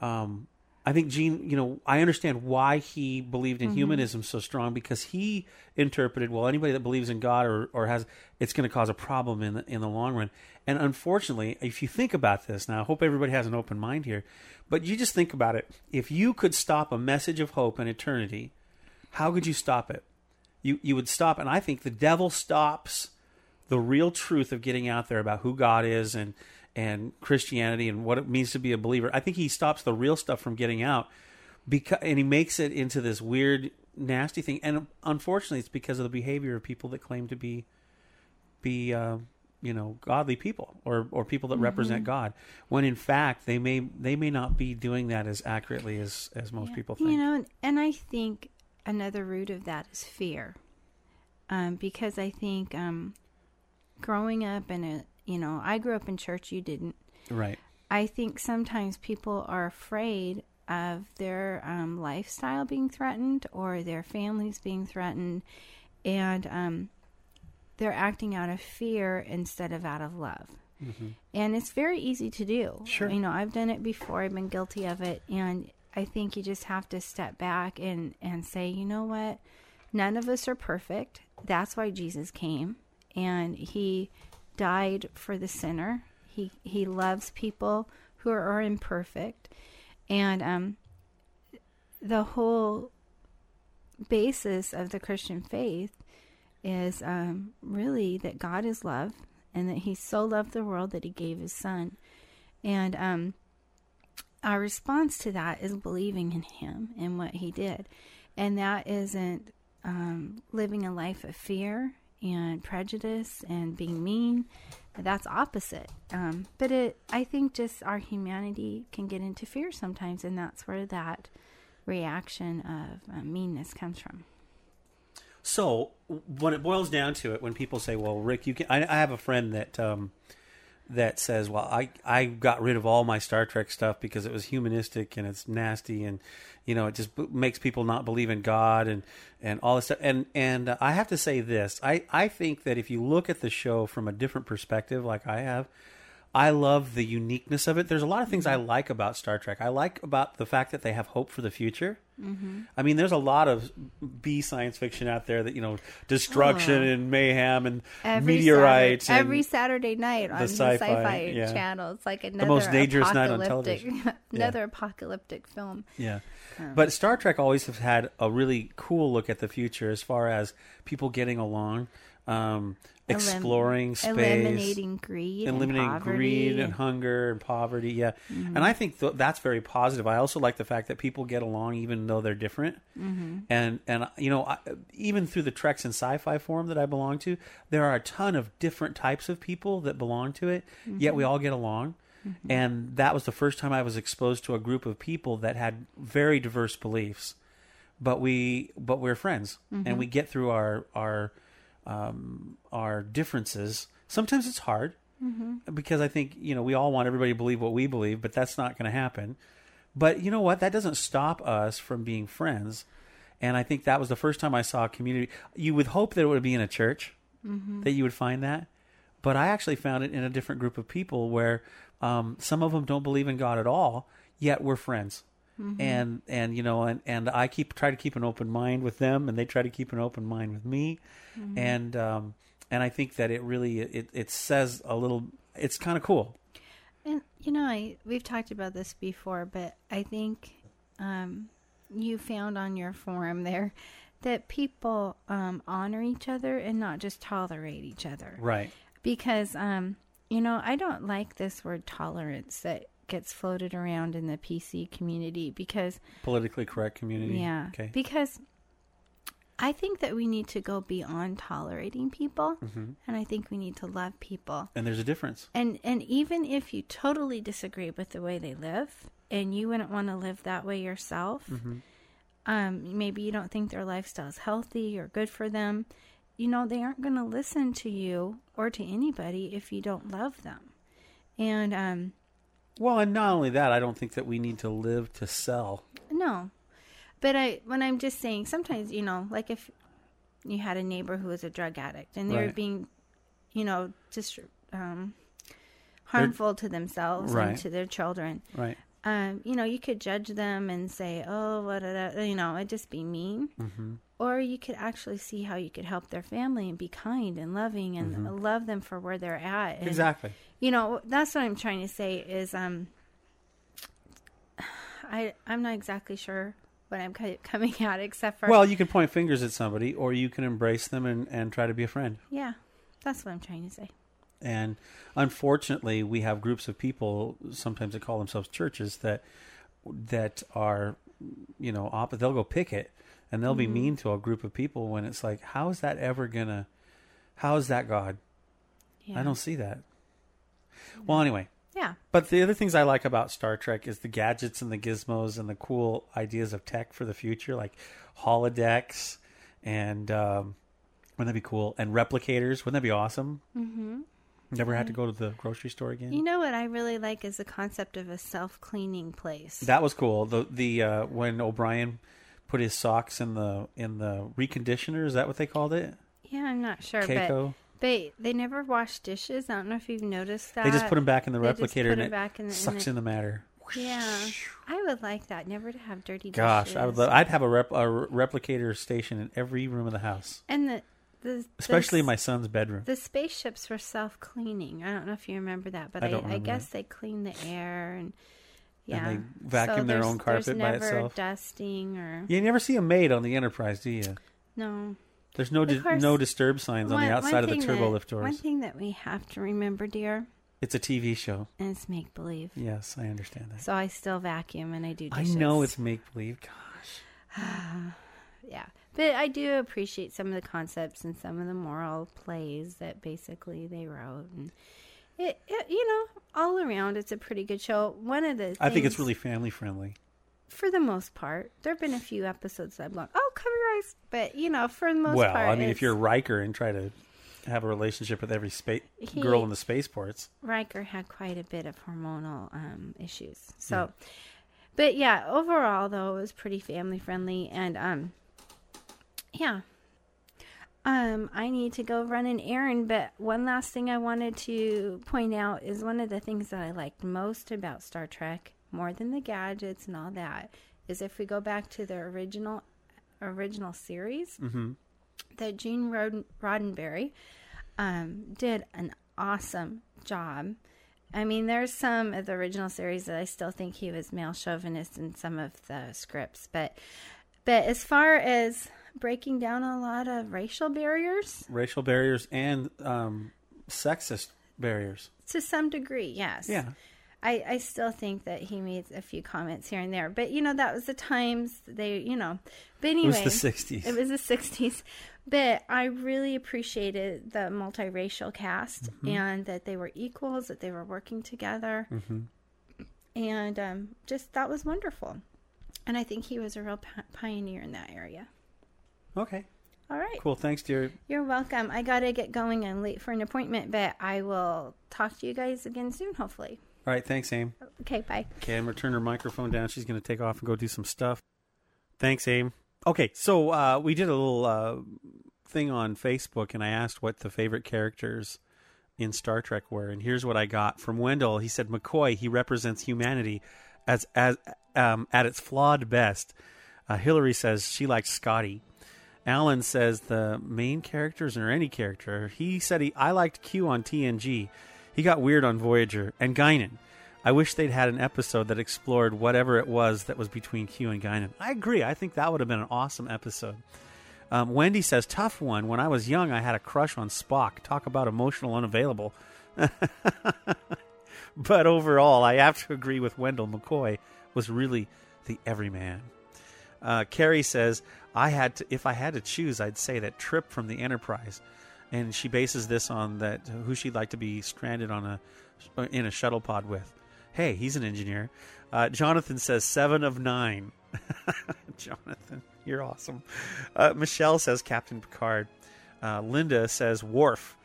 um I think Gene, you know, I understand why he believed in mm-hmm. humanism so strong because he interpreted, well, anybody that believes in God or, or has, it's going to cause a problem in the, in the long run. And unfortunately, if you think about this, now I hope everybody has an open mind here, but you just think about it. If you could stop a message of hope and eternity, how could you stop it? You, you would stop, and I think the devil stops the real truth of getting out there about who God is and and Christianity and what it means to be a believer. I think he stops the real stuff from getting out because and he makes it into this weird nasty thing and unfortunately it's because of the behavior of people that claim to be be uh, you know godly people or or people that represent God when in fact they may they may not be doing that as accurately as as most people think. You know, and I think another root of that is fear. Um, because I think um, growing up in a, you know, I grew up in church, you didn't. right. I think sometimes people are afraid of their um, lifestyle being threatened or their families being threatened, and um, they're acting out of fear instead of out of love. And it's very easy to do. Sure. You know, I've done it before, I've been guilty of it. And I think you just have to step back and, and say, you know what? None of us are perfect. That's why Jesus came. And he died for the sinner. He, he loves people who are, are imperfect. And um, the whole basis of the Christian faith is um, really that God is love and that He so loved the world that He gave His Son. And um, our response to that is believing in Him and what He did. And that isn't um, living a life of fear and prejudice and being mean. That's opposite. Um, but it, I think, just our humanity can get into fear sometimes, and that's where that reaction of uh, meanness comes from. So when it boils down to it, when people say, "Well, Rick, you can," I, I have a friend that um, that says, "Well, I I got rid of all my Star Trek stuff because it was humanistic and it's nasty and you know it just b- makes people not believe in God and and all this stuff." And and uh, I have to say this: I I think that if you look at the show from a different perspective, like I have. I love the uniqueness of it. There's a lot of things I like about Star Trek. I like about the fact that they have hope for the future. Mm-hmm. I mean, there's a lot of B science fiction out there that you know, destruction and mayhem and meteorites. Saturday, and every Saturday night on the sci-fi, sci-fi, yeah. channel. It's like another most dangerous night on apocalyptic- television. another apocalyptic film. Yeah. But Star Trek always has had a really cool look at the future as far as people getting along. um, exploring space, eliminating greed, and eliminating poverty greed and and- hunger and poverty. Yeah, mm-hmm. and I think th- that's very positive. I also like the fact that people get along even though they're different. Mm-hmm. And and you know, I, even through the Treks and Sci-Fi forum that I belong to, there are a ton of different types of people that belong to it. Mm-hmm. Yet we all get along. Mm-hmm. And that was the first time I was exposed to a group of people that had very diverse beliefs, but we but we're friends, and we get through our our um, our differences. Sometimes it's hard because I think you know we all want everybody to believe what we believe, but that's not going to happen. But you know what? That doesn't stop us from being friends. And I think that was the first time I saw a community. You would hope that it would be in a church that you would find that, but I actually found it in a different group of people where um, some of them don't believe in God at all, yet we're friends. And and you know and, and I keep try to keep an open mind with them, and they try to keep an open mind with me, and um, and I think that it really it, it says a little. It's kind of cool. And you know, I we've talked about this before, but I think um, you found on your forum there that people um, honor each other and not just tolerate each other. Right. Because um, you know, I don't like this word tolerance that gets floated around in the PC community because Politically correct community. yeah, Okay. because I think that we need to go beyond tolerating people, Mm-hmm. and I think we need to love people. and there's a difference. And and even if you totally disagree with the way they live, and you wouldn't want to live that way yourself, Mm-hmm. um, maybe you don't think their lifestyle is healthy or good for them. You know, they aren't going to listen to you or to anybody if you don't love them. And um, Well, and not only that, I don't think that we need to live to sell. No. But I when I'm just saying sometimes, you know, like if you had a neighbor who was a drug addict and they were being, you know, just um harmful to themselves Right. and to their children. Right. Um, you know, you could judge them and say, "Oh, what you know, it'd just be mean." Mm-hmm. Or you could actually see how you could help their family and be kind and loving and love them for where they're at. And, Exactly. You know that's what i'm trying to say is um i i'm not exactly sure what i'm coming at except for Well, you can point fingers at somebody, or you can embrace them and, and try to be a friend. yeah that's what i'm trying to say And unfortunately, we have groups of people sometimes that call themselves churches that that are, you know, op- they'll go picket and they'll be mean to a group of people when it's like, how is that ever gonna? How is that God? yeah I don't see that. Well, anyway, yeah but the other things I like about Star Trek is the gadgets and the gizmos and the cool ideas of tech for the future, like holodecks and um, wouldn't that be cool? And replicators, wouldn't that be awesome? Mm-hmm. Never had to go to the grocery store again. you know what i really like is the concept of a self-cleaning place that was cool. The the uh, when O'Brien put his socks in the in the reconditioner, is that what they called it? yeah i'm not sure but Keiko. They they never wash dishes i don't know if you've noticed that They just put them back in the They replicator and it back in the- in sucks the- in the matter. yeah i would like that never to have dirty dishes. Gosh, dishes I would. Love, I'd have a, rep, a replicator station in every room of the house, and the the especially in the my son's bedroom. The spaceships were self cleaning. I don't know if you remember that, but I I, I, guess that. they clean the air and yeah, they vacuum their own carpet there's by never itself. Dusting or You never see a maid on the Enterprise, do you? no. There's no di- course, no disturb signs on the outside of the turbo that- lift One thing that we have to remember, dear, It's a TV show. and it's make believe. Yes, I understand that. So I still vacuum and I do. dishes. I know it's make believe. Gosh, yeah, but I do appreciate some of the concepts and some of the moral plays that basically they wrote and. It, it, you know, all around, it's a pretty good show. One of the I think it's really family friendly. For the most part. There have been a few episodes that I've gone, oh, cover your eyes. But, you know, for the most Well, part. Well, I mean, if you're Riker and try to have a relationship with every spa- He- girl in the spaceports, Riker had quite a bit of hormonal um, issues. So, but yeah, overall, though, it was pretty family friendly. And, um, yeah. Um, I need to go run an errand, but one last thing I wanted to point out is one of the things that I liked most about Star Trek, more than the gadgets and all that, is if we go back to the original original series, that Gene Rod- Roddenberry um, did an awesome job. I mean, there's some of the original series that I still think he was male chauvinist in some of the scripts, but but as far as breaking down a lot of racial barriers Racial barriers and um, sexist barriers. to some degree. Yes. Yeah. I, I still think that he made a few comments here and there, but you know that was the times they, you know. But It anyway, was the 60s. It was the '60s, but I really appreciated the multiracial cast Mm-hmm. and that they were equals, that they were working together, Mm-hmm. and um, just that was wonderful. And I think he was a real pi- pioneer in that area. okay. All right, Cool. Thanks, dear. you're welcome. I gotta get going. I'm late for an appointment, but I will talk to you guys again soon, hopefully. All right. Thanks, Aim. Okay, bye. Okay, I'm gonna turn her microphone down. She's gonna take off and go do some stuff. Thanks, Aim. Okay, so uh, we did a little uh, thing on Facebook, and I asked what the favorite characters in Star Trek were, and here's what I got from Wendell. He said McCoy. He represents humanity as as um, at its flawed best. Uh, Hillary says she likes Scotty. Alan says the main characters or any character. He said he I liked Q on TNG. He got weird on Voyager and Guinan. I wish they'd had an episode that explored whatever it was that was between Q and Guinan. I agree. I think that would have been an awesome episode. Um, Wendy says, tough one. When I was young, I had a crush on Spock. Talk about emotional unavailable. but overall, I have to agree with Wendell. McCoy was really the everyman. Uh, Carrie says, "I had to, if I had to choose, I'd say that Trip from the Enterprise." And she bases this on that who she'd like to be stranded on a in a shuttle pod with. Hey, he's an engineer. Uh, Jonathan says seven of nine. Jonathan, you're awesome. Uh, Michelle says Captain Picard. Uh, Linda says Worf.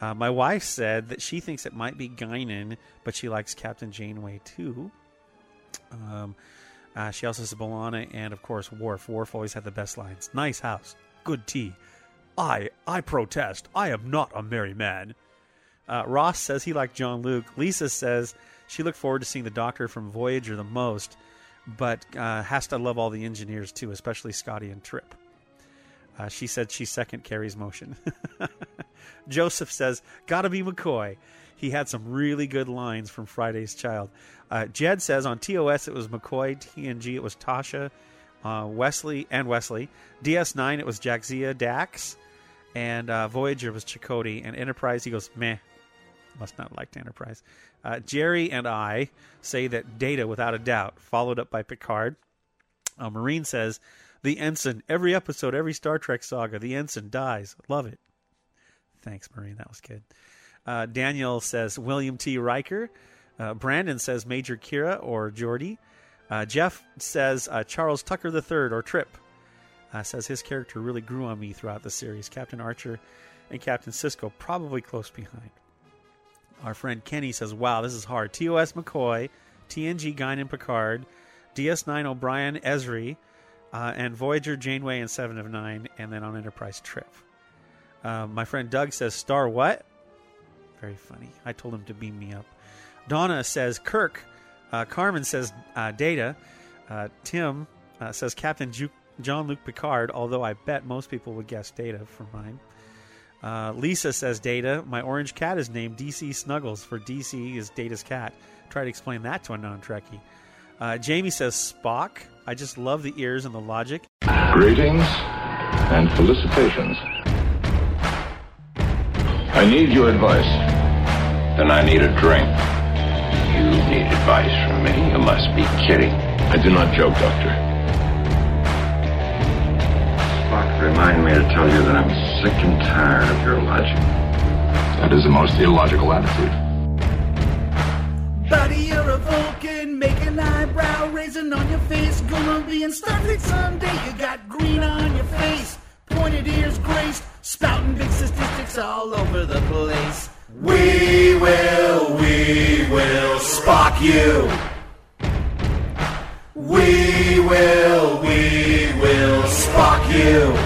Uh, my wife said that she thinks it might be Guinan, but she likes Captain Janeway too. Um, uh, she also says B'Elanna and of course Worf. Worf always had the best lines. Nice house, good tea. I I protest. I am not a merry man. Uh, Ross says he liked Jean Luc. Lisa says she looked forward to seeing the Doctor from Voyager the most, but uh, has to love all the engineers too, especially Scotty and Trip. Uh, she said she second Carrie's motion. Joseph says, "Gotta be McCoy." He had some really good lines from Friday's Child. Uh, Jed says on TOS it was McCoy, TNG it was Tasha, uh, Wesley and Wesley. DS9 it was Jadzia Dax, and uh, Voyager was Chakotay, and Enterprise he goes meh. Must not like Enterprise. Uh, Jerry and I say that Data without a doubt, followed up by Picard. Uh, Marine says the ensign every episode, every Star Trek saga, the ensign dies. Love it. Thanks, Marine. That was good. Uh, Daniel says William T. Riker. Uh, Brandon says Major Kira or Geordi. Uh, Jeff says Charles Tucker III or Trip. Uh, says his character really grew on me throughout the series. Captain Archer and Captain Sisko probably close behind. Our friend Kenny says, "Wow, this is hard." TOS McCoy, TNG Guinan Picard, DS9 O'Brien Ezri, uh, and Voyager Janeway and Seven of Nine, and then on Enterprise Trip. Uh, my friend Doug says, "Star what?" Very funny. I told him to beam me up. Donna says Kirk. Uh, Carmen says uh, Data. Uh, Tim uh, says Captain Ju- Jean Luc Picard, although I bet most people would guess Data for mine. Uh, Lisa says Data. My orange cat is named DC Snuggles, for DC is Data's cat. Try to explain that to a non Trekkie. Uh, Jamie says Spock. I just love the ears and the logic. Greetings and felicitations. I need your advice. Then I need a drink. You need advice from me? You must be kidding. I do not joke, Doctor. Remind me to tell you that I'm sick and tired of your logic. That is the most illogical attitude. Buddy, you're a Vulcan, making eyebrow raising on your face. Gonna be in Star Trek someday. You got green on your face, pointed ears graced, spouting big statistics all over the place. We will, we will Spock you. We will, we will Spock you.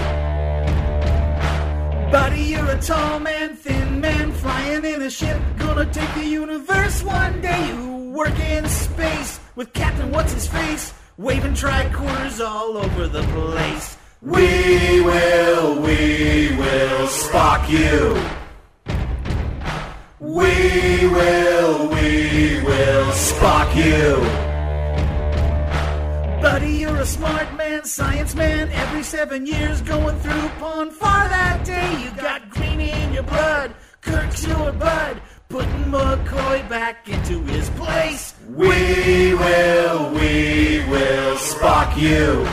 Buddy, you're a tall man, thin man, flying in a ship. Gonna take the universe one day. You work in space with Captain What's His Face, waving tricorders all over the place. We will, we will Spock you. We will, we will Spock you. Buddy, you're a smart man, science man. Every seven years going through pon farr that day. Your bud. Putting McCoy back into his place. We will, we will Spock you.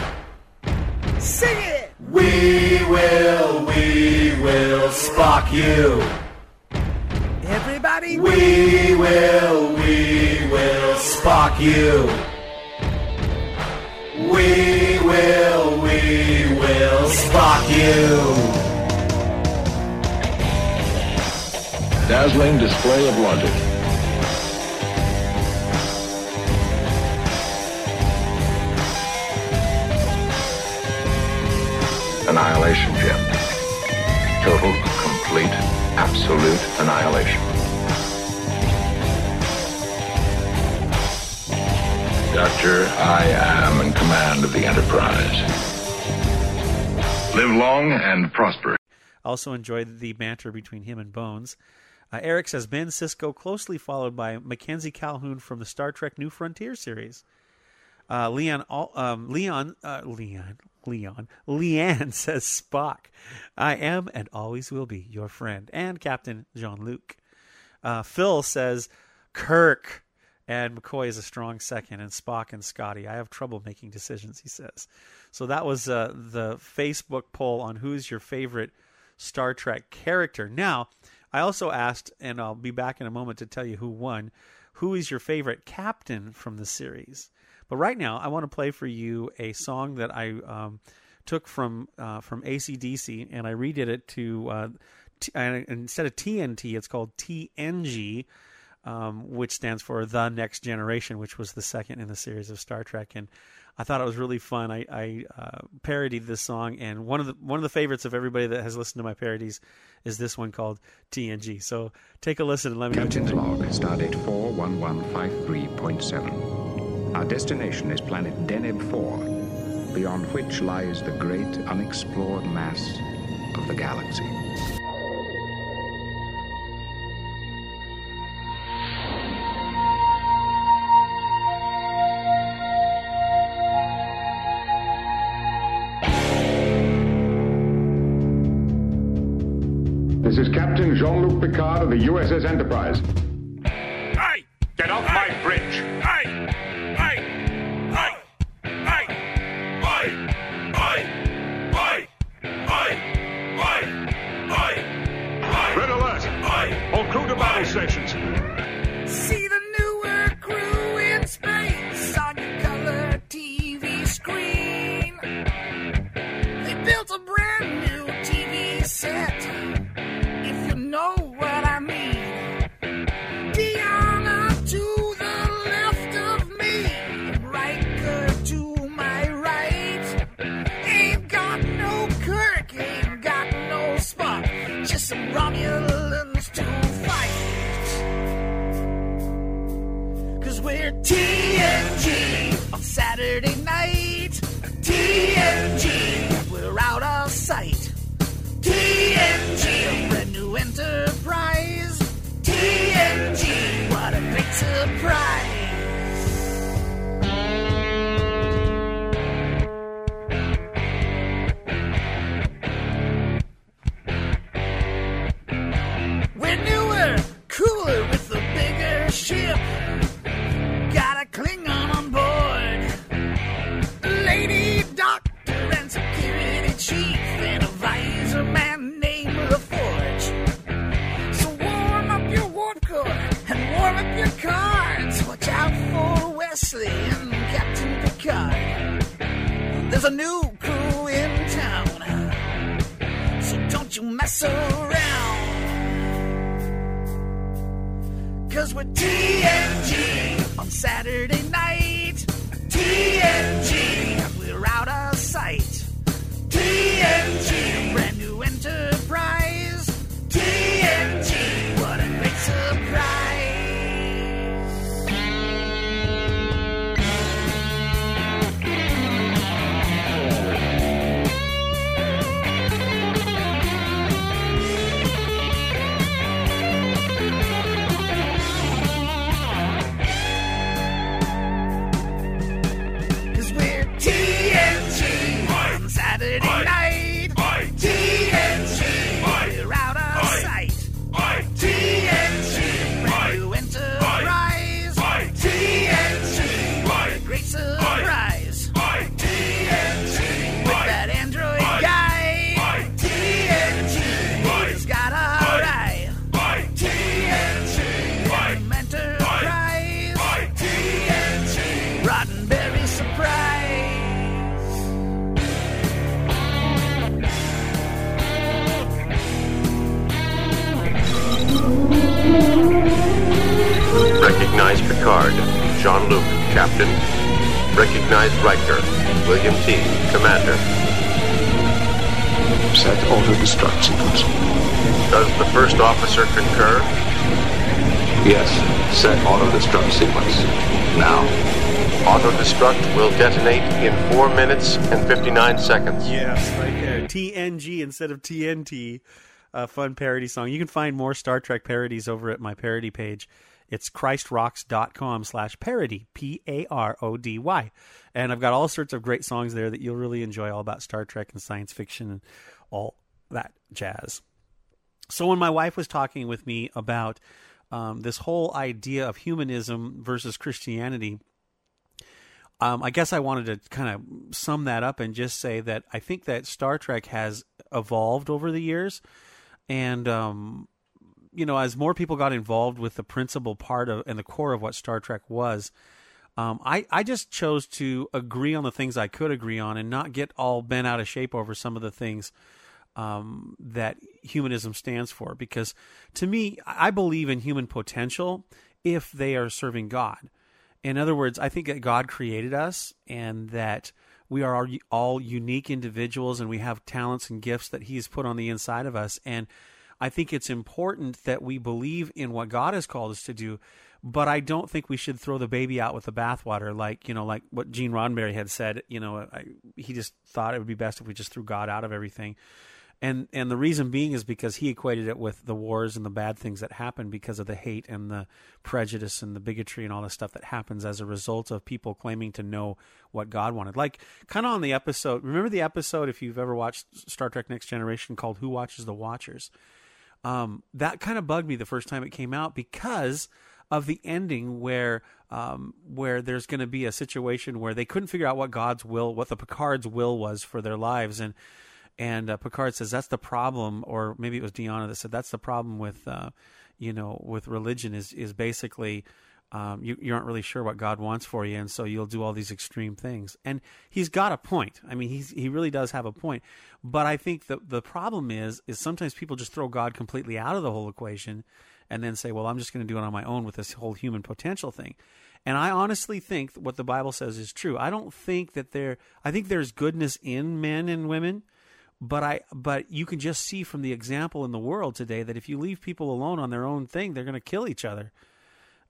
Sing it! We will, we will Spock you. Everybody, we will, we will Spock you. We will, we will Spock you. Dazzling display of logic. Annihilation, Jim. Total, complete, absolute annihilation. Doctor, I am in command of the Enterprise. Live long and prosper. Also enjoyed the banter between him and Bones. Uh, Eric says Ben Sisko closely followed by Mackenzie Calhoun from the Star Trek New Frontier series. Uh, Leon, um, Leon, uh, Leon, Leon, Leanne says Spock. I am and always will be your friend and Captain Jean Luc. Uh, Phil says Kirk and McCoy is a strong second, and Spock and Scotty. I have trouble making decisions, he says. So that was uh, the Facebook poll on who's your favorite Star Trek character. Now, I also asked, and I'll be back in a moment to tell you who won, who is your favorite captain from the series? But right now, I want to play for you a song that I um, took from uh, from ACDC, and I redid it to uh, t- instead of TNT, it's called TNG, um, which stands for the Next Generation, which was the second in the series of Star Trek. And I thought it was really fun. I, I uh, parodied this song, and one of the one of the favorites of everybody that has listened to my parodies is this one called TNG. So take a listen and let me know. Captain's think. log, stardate 41153.7. Our destination is planet Deneb 4, beyond which lies the great unexplored mass of the galaxy. This is Captain Jean-Luc Picard of the USS Enterprise. Hey! Get off Picard, Jean-Luc, Captain. Recognize Riker, William T, Commander. Set auto-destruct sequence. Does the first officer concur? Yes, set auto-destruct sequence. Now. Auto-destruct will detonate in 4 minutes and 59 seconds. Yes, right there. TNG instead of TNT. A fun parody song. You can find more Star Trek parodies over at my parody page. It's christrocks.com slash parody, P A R O D Y. And I've got all sorts of great songs there that you'll really enjoy all about Star Trek and science fiction and all that jazz. So when my wife was talking with me about um, this whole idea of humanism versus Christianity, um, I guess I wanted to kind of sum that up and just say that I think that Star Trek has evolved over the years, and um, you know, as more people got involved with the principal part of and the core of what Star Trek was, um, I I just chose to agree on the things I could agree on and not get all bent out of shape over some of the things um, that humanism stands for. Because to me, I believe in human potential if they are serving God. In other words, I think that God created us and that we are all unique individuals and we have talents and gifts that He's put on the inside of us. And I think it's important that we believe in what God has called us to do, but I don't think we should throw the baby out with the bathwater, like you know, like what Gene Roddenberry had said. You know, I, he just thought it would be best if we just threw God out of everything and and the reason being is because he equated it with the wars and the bad things that happen because of the hate and the prejudice and the bigotry and all the stuff that happens as a result of people claiming to know what God wanted. Like kind of on the episode, remember the episode if you've ever watched Star Trek Next Generation called "Who Watches the Watchers." Um, that kind of bugged me the first time it came out because of the ending where um, where there's going to be a situation where they couldn't figure out what God's will, what the Picard's will was for their lives, and and uh, Picard says that's the problem, or maybe it was Deanna that said that's the problem with, uh, you know, with religion is is basically um, you, you aren't really sure what God wants for you, and so you'll do all these extreme things. And he's got a point. I mean, he's he really does have a point. But I think the the problem is is sometimes people just throw God completely out of the whole equation, and then say, well, I'm just going to do it on my own with this whole human potential thing. And I honestly think what the Bible says is true. I don't think that there. I think there's goodness in men and women but I but you can just see from the example in the world today that if you leave people alone on their own thing, they're going to kill each other.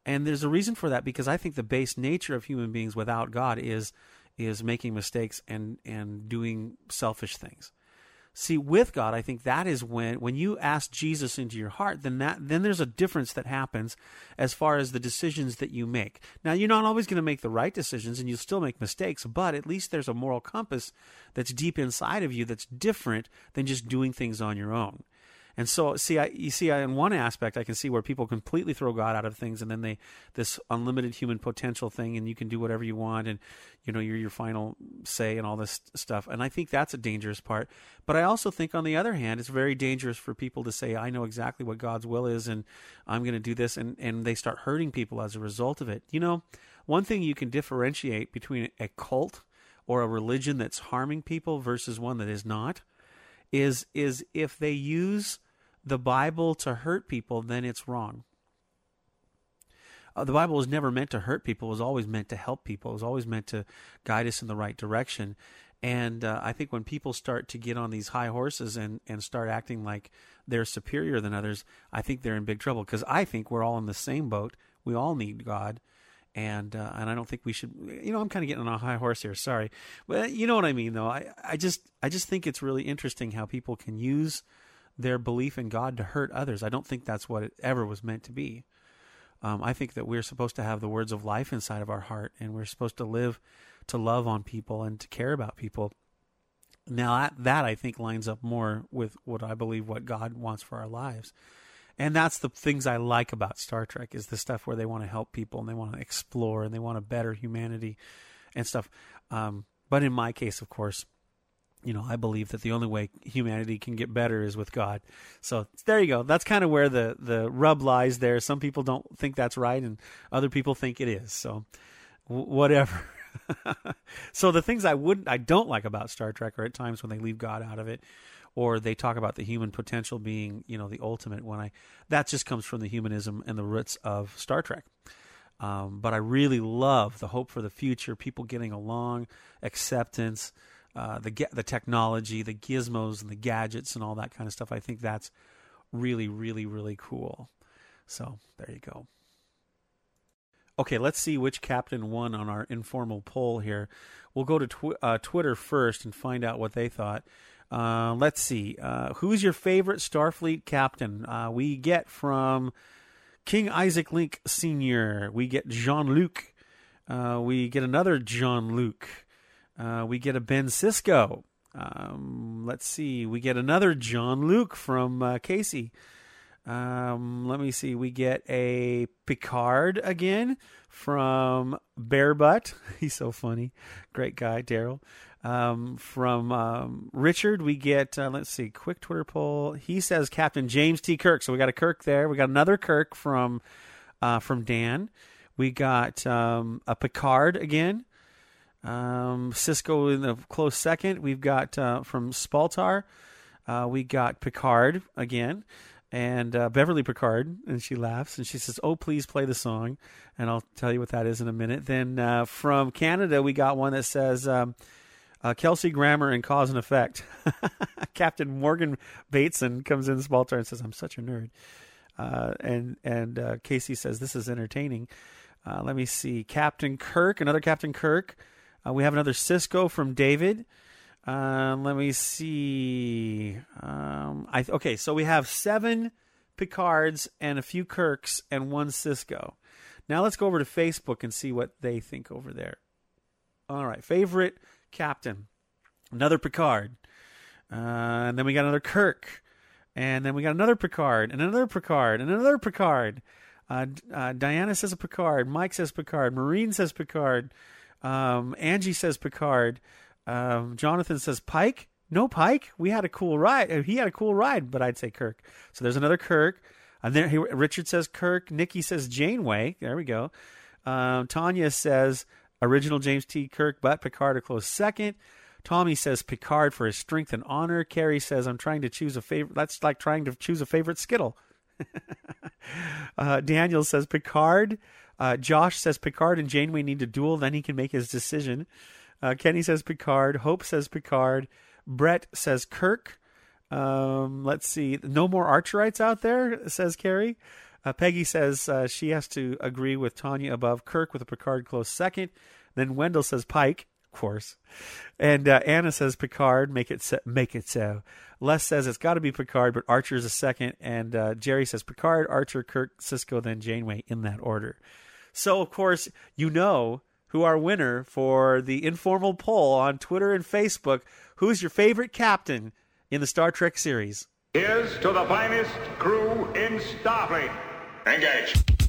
And there's a reason for that because I think the base nature of human beings without God is is making mistakes and and doing selfish things. See, with God, I think that is when when you ask Jesus into your heart, then that then there's a difference that happens as far as the decisions that you make. Now, you're not always going to make the right decisions and you'll still make mistakes, but at least there's a moral compass that's deep inside of you that's different than just doing things on your own. And so, see, I, you see, I, in one aspect, I can see where people completely throw God out of things, and then they this unlimited human potential thing, and you can do whatever you want, and you know you're your final say and all this stuff. And I think that's a dangerous part. But I also think, on the other hand, it's very dangerous for people to say, "I know exactly what God's will is, and I'm going to do this," and and they start hurting people as a result of it. You know, one thing you can differentiate between a cult or a religion that's harming people versus one that is not is is if they use the Bible to hurt people, then it's wrong. Uh, the Bible was never meant to hurt people; it was always meant to help people. It was always meant to guide us in the right direction. And uh, I think when people start to get on these high horses and, and start acting like they're superior than others, I think they're in big trouble because I think we're all in the same boat. We all need God and uh, and I don't think we should. You know, I'm kind of getting on a high horse here. Sorry, but you know what I mean, though. I I just I just think it's really interesting how people can use their belief in God to hurt others. I don't think that's what it ever was meant to be. Um, I think that we're supposed to have the words of life inside of our heart, and we're supposed to live to love on people and to care about people. Now that that I think lines up more with what I believe what God wants for our lives and that's the things I like about Star Trek is the stuff where they want to help people and they want to explore and they want to better humanity and stuff. Um, but in my case, of course, you know, I believe that the only way humanity can get better is with God. So there you go. That's kind of where the the rub lies. There, some people don't think that's right, and other people think it is. So w- whatever. so the things I wouldn't, I don't like about Star Trek are at times when they leave God out of it or they talk about the human potential being, you know, the ultimate. When I that just comes from the humanism and the roots of Star Trek. Um, but I really love the hope for the future, people getting along, acceptance, uh, the the technology, the gizmos and the gadgets and all that kind of stuff. I think that's really, really, really cool. So there you go. Okay, let's see which captain won on our informal poll here. We'll go to tw- uh, Twitter first and find out what they thought. Uh, let's see. Uh, who's your favorite Starfleet captain? Uh, we get from King Isaac Link Sr., we get Jean Luc. Uh, we get another Jean Luc. Uh, we get a Ben Sisko. Um, let's see. We get another Jean Luc from uh, Casey. Um, let me see. We get a Picard again from Bearbutt. He's so funny. Great guy, Daryl. Um, from um, Richard, we get, uh, let's see, quick Twitter poll. He says Captain James T. Kirk. So we got a Kirk there. We got another Kirk from uh, from Dan. We got um, a Picard again. Um, Sisko in the close second. We've got uh, from Spaltar. Uh, we got Picard again, and uh, Beverly Picard, and she laughs and she says, "Oh, please play the song," and I'll tell you what that is in a minute. Then uh, from Canada, we got one that says. Um, uh, Kelsey Grammer and Cause and Effect. Captain Morgan Bateson comes in Spaltar and says, "I'm such a nerd." Uh, and and Casey says, "This is entertaining." Let me see. Captain Kirk, another Captain Kirk. Uh, we have another Sisko from David. Uh, let me see. Um, I okay, so we have seven Picards and a few Kirks and one Sisko. Now let's go over to Facebook and see what they think over there. All right, favorite captain, another Picard, uh, and then we got another Kirk, and then we got another Picard, and another Picard, and another Picard. Uh, uh, Diana says a Picard. Mike says Picard. Marine says Picard. Um, Angie says Picard. Um, Jonathan says Pike. No Pike. We had a cool ride. Uh, He had a cool ride, but I'd say Kirk. So there's another Kirk. And then Richard says Kirk. Nikki says Janeway. There we go. Um, Tanya says original James T. Kirk, but Picard a close second. Tommy says Picard for his strength and honor. Carrie says I'm trying to choose a favorite. That's like trying to choose a favorite Skittle. uh, Daniel says Picard. Uh, Josh says Picard and Janeway need to duel, then he can make his decision. Uh, Kenny says Picard. Hope says Picard. Brett says Kirk. Um, let's see. No more Archerites out there, says Carrie. Uh, Peggy says uh, she has to agree with Tanya above Kirk with a Picard close second. Then Wendell says Pike, course, and uh, Anna says Picard. Make it so, make it so. Les says it's got to be Picard, but Archer is a second, and uh, Jerry says Picard, Archer, Kirk, Sisko, then Janeway in that order. So of course you know who our winner for the informal poll on Twitter and Facebook. Who's your favorite captain in the Star Trek series? Here's to the finest crew in Starfleet. Engage.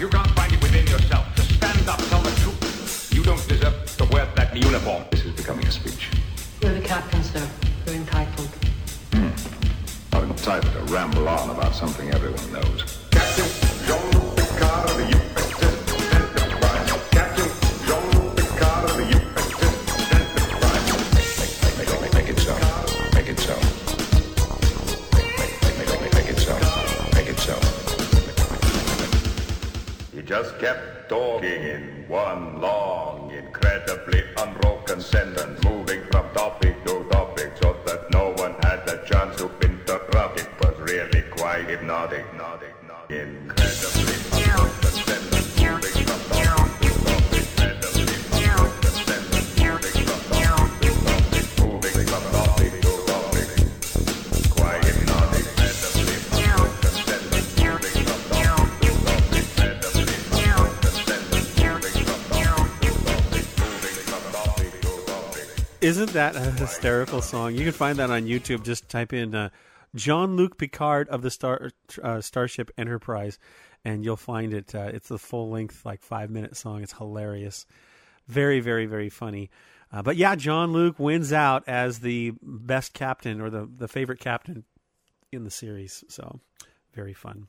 You can't find it within yourself to stand up, tell the truth. You don't deserve to wear that uniform. This is becoming a speech. You're the captain, sir. You're entitled. Not entitled to ramble on about something everyone knows. Just kept talking in one long, incredibly unbroken sentence, moving from topic to topic so that no one had the chance to interrupt. It was really quite hypnotic, hypnotic, Isn't that a hysterical song? You can find that on YouTube. Just type in uh, Jean Luc Picard of the Star uh, Starship Enterprise, and you'll find it. Uh, it's a full length, like five minute song. It's hilarious, very, very, very funny. Uh, but yeah, Jean Luc wins out as the best captain or the the favorite captain in the series. So very fun.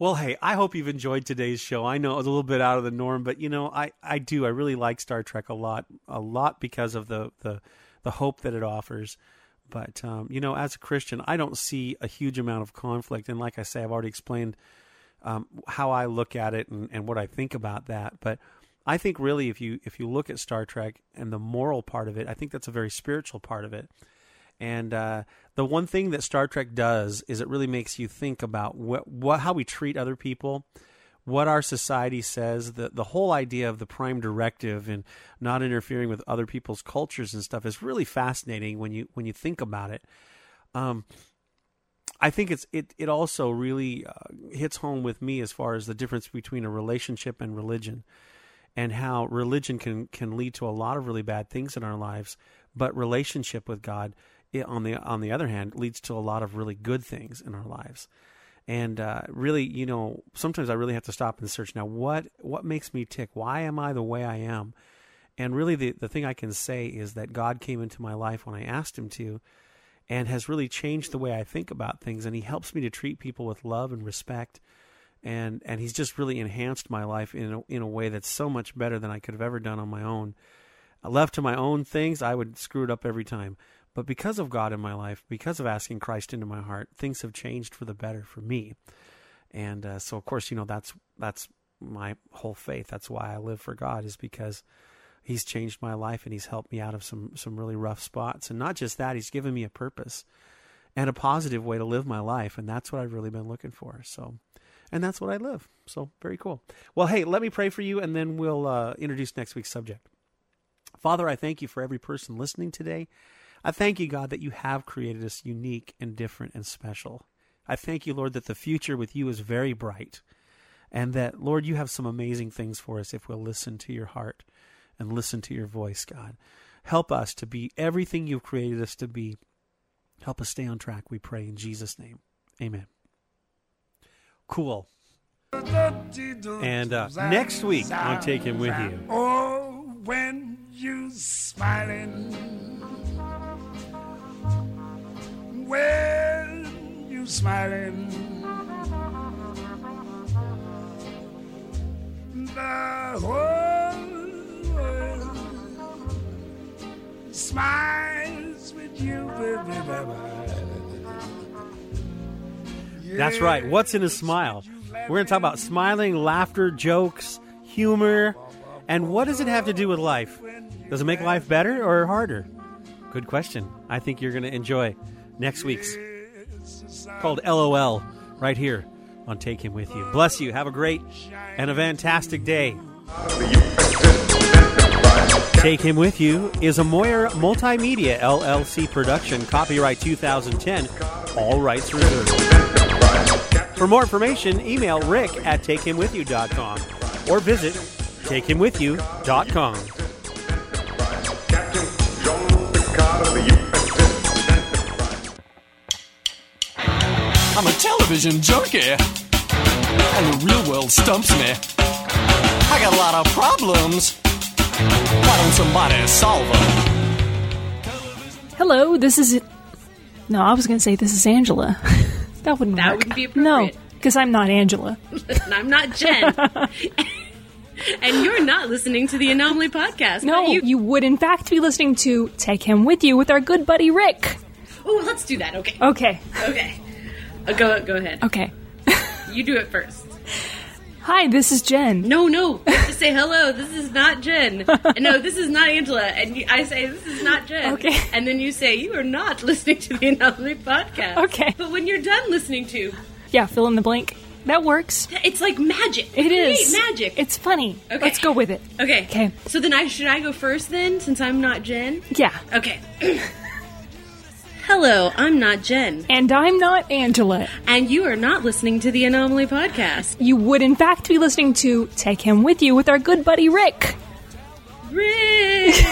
Well, hey, I hope you've enjoyed today's show. I know it was a little bit out of the norm, but you know, I, I do. I really like Star Trek a lot, a lot because of the the, the hope that it offers. But um, you know, as a Christian, I don't see a huge amount of conflict. And like I say, I've already explained um, how I look at it and, and what I think about that. But I think really, if you if you look at Star Trek and the moral part of it, I think that's a very spiritual part of it. And uh, the one thing that Star Trek does is it really makes you think about what, what how we treat other people, what our society says. The the whole idea of the prime directive and not interfering with other people's cultures and stuff is really fascinating when you when you think about it. Um, I think it's it it also really uh, hits home with me as far as the difference between a relationship and religion, and how religion can can lead to a lot of really bad things in our lives, but relationship with God it, on the on the other hand leads to a lot of really good things in our lives. And uh, really you know sometimes i really have to stop and search now what what makes me tick? Why am i the way i am? And really the, the thing i can say is that god came into my life when i asked him to and has really changed the way i think about things and he helps me to treat people with love and respect and and he's just really enhanced my life in a, in a way that's so much better than i could have ever done on my own. Left to my own things i would screw it up every time but because of God in my life, because of asking Christ into my heart, things have changed for the better for me. And uh, so, of course, you know that's that's my whole faith. That's why I live for God is because He's changed my life and He's helped me out of some some really rough spots. And not just that, He's given me a purpose and a positive way to live my life. And that's what I've really been looking for. So, and that's what I live. So very cool. Well, hey, let me pray for you, and then we'll uh, introduce next week's subject. Father, I thank you for every person listening today. I thank you, God, that you have created us unique and different and special. I thank you, Lord, that the future with you is very bright. And that, Lord, you have some amazing things for us if we'll listen to your heart and listen to your voice, God. Help us to be everything you've created us to be. Help us stay on track, we pray in Jesus' name. Amen. Cool. And uh, next week on Take Him With You. Oh, when you smiling, when you're smiling, the whole world smiles with you, baby. That's right. What's in a smile? We're going to talk about smiling, laughter, jokes, humor, and what does it have to do with life? Does it make life better or harder? Good question. I think you're going to enjoy next week's called LOL right here on Take Him With You. Bless you. Have a great and a fantastic day. Take Him With You is a Moyer Multimedia LLC production, copyright 2010, all rights reserved. For more information, email rick at takehimwithyou.com or visit takehimwithyou.com. television junkie, and the real world stumps me. I got a lot of problems. Why don't somebody solve them? Hello, this is. No, I was going to say this is Angela. that wouldn't That work. wouldn't be No, because I'm not Angela. I'm not Jen. and you're not listening to the Anomaly podcast. No, you? you? would in fact be listening to Take Him With You with our good buddy Rick. Oh, let's do that. Okay. Okay, Okay. Uh, go go ahead. okay. You do it first. Hi, this is Jen. No, no. Say hello. This is not Jen. And no, this is not Angela. And you, I say this is not Jen. Okay. And then you say you are not listening to the Anomaly podcast. Okay. But when you're done listening to, Yeah, fill in the blank. That works. it's like magic. It is magic. It's funny. Okay. Let's go with it. okay. Okay. So then I should I go first then, since I'm not Jen? Yeah. Okay. Hello, I'm not Jen. And I'm not Angela. And you are not listening to the Anomaly Podcast. You would, in fact, be listening to Take Him With You with our good buddy Rick. Rick!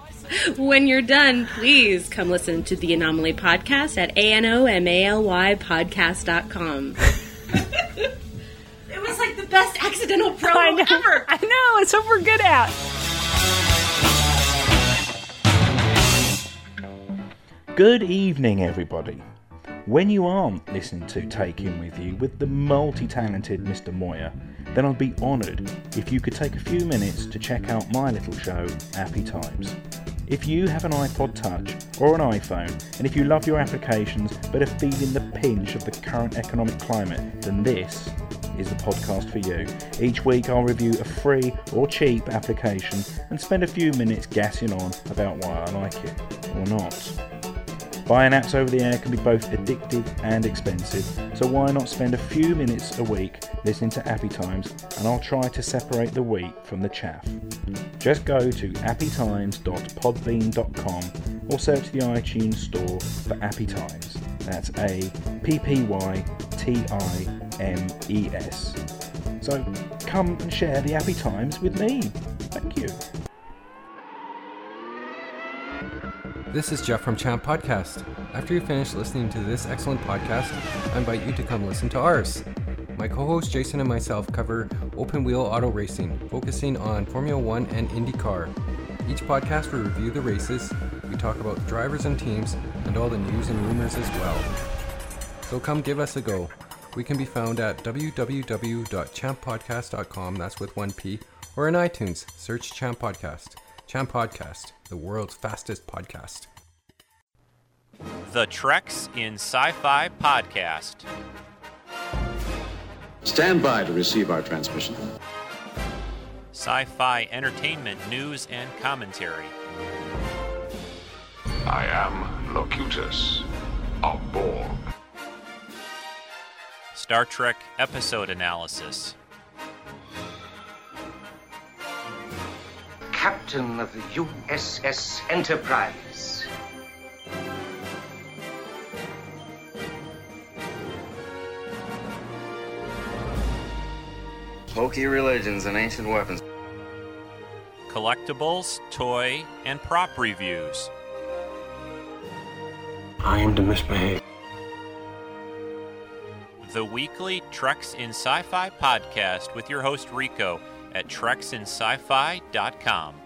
when you're done, please come listen to the Anomaly Podcast at A-N-O-M-A-L-Y podcast.com. it was like the best accidental promo I ever. I know, it's what we're good at. Good evening, everybody. When you aren't listening to Take Him With You with the multi talented Mr. Moyer, then I'd be honoured if you could take a few minutes to check out my little show, Appy Times. If you have an iPod Touch or an iPhone, and if you love your applications but are feeling the pinch of the current economic climate, then this is the podcast for you. Each week I'll review a free or cheap application and spend a few minutes gassing on about why I like it or not. Buying apps over the air can be both addictive and expensive, so why not spend a few minutes a week listening to Appy Times and I'll try to separate the wheat from the chaff. Just go to appytimes.podbean.com or search the iTunes store for Appy Times. That's A P P Y T I M E S. So come and share the Appy Times with me. Thank you. This is Jeff from Champ Podcast. After you finish listening to this excellent podcast, I invite you to come listen to ours. My co host Jason and myself cover open wheel auto racing, focusing on Formula One and IndyCar. Each podcast we review the races, we talk about drivers and teams, and all the news and rumors as well. So come give us a go. We can be found at www.champpodcast.com, that's with one P, or in iTunes, search Champ Podcast. Champ Podcast, the world's fastest podcast. The Treks in Sci Fi Podcast. Stand by to receive our transmission. Sci fi entertainment news and commentary. I am Locutus of Borg. Star Trek episode analysis. Captain of the USS Enterprise. Hokey religions and ancient weapons. Collectibles, toy, and prop reviews. I am to misbehave. The weekly Treks in Sci Fi podcast with your host Rico at treksinsci-fi.com.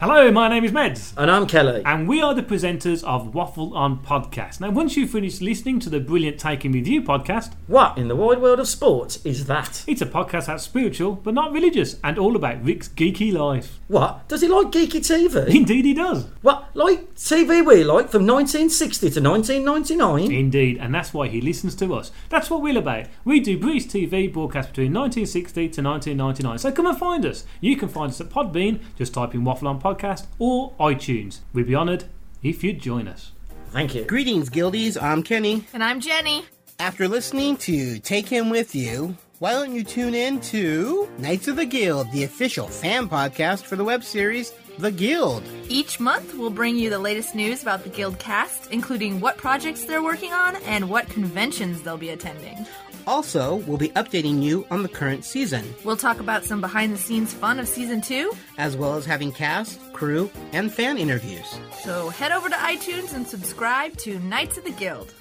Hello, my name is Meds. And I'm Kelly. And we are the presenters of Waffle On Podcast. Now, once you've finished listening to the brilliant Take Him With You podcast, What in the wide world of sports is that? it's a podcast that's spiritual but not religious and all about Rick's geeky life. What? Does he like geeky TV? Indeed, he does. What? Like TV we like from 1960 to 1999? Indeed, and that's why he listens to us. That's what we're about. We do British TV broadcast between 1960 to 1999. So come and find us. You can find us at Podbean, just type in Waffle On Podcast, or iTunes. We'd be honoured if you'd join us. Thank you. Greetings, Guildies. I'm Kenny. And I'm Jenny. After listening to Take Him With You, why don't you tune in to Knights of the Guild, the official fan podcast for the web series The Guild? Each month, we'll bring you the latest news about the Guild cast, including what projects they're working on and what conventions they'll be attending. Also, we'll be updating you on the current season, We'll talk about some behind the scenes fun of season two. as well as having cast, crew, and fan interviews. So head over to iTunes and subscribe to Knights of the Guild.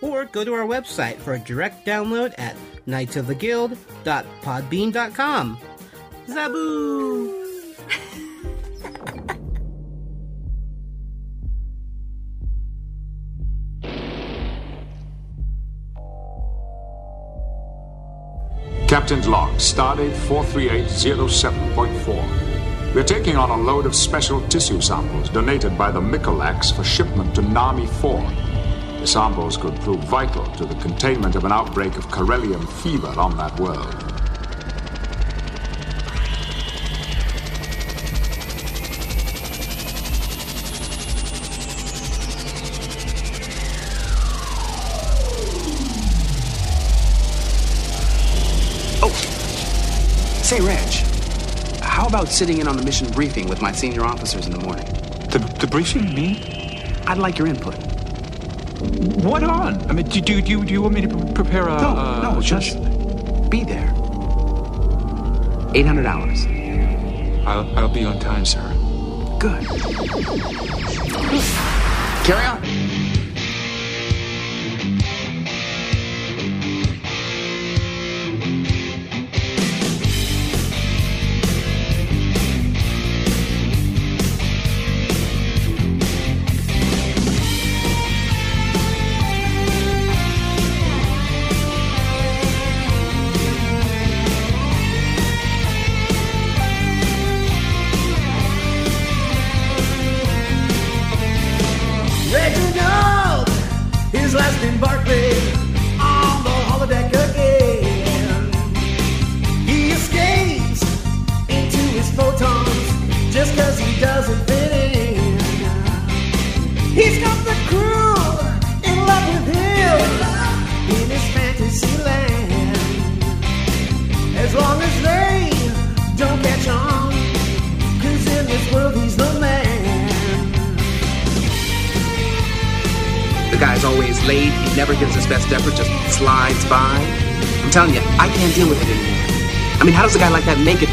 Or go to our website for a direct download at knightsoftheguild.podbean.com. Zaboo! Captain's log, stardate 43807.4. We're taking on a load of special tissue samples donated by the Mikulaks for shipment to Nahmi 4. The samples could prove vital to the containment of an outbreak of Correllium fever on that world. About sitting in on the mission briefing with my senior officers in the morning? The, the briefing, me? I'd like your input. What on? I mean, do, do, do, do you want me to prepare a. No, a- no, just be there. 800 hours. I'll, I'll be on time, sir. Good. Carry on.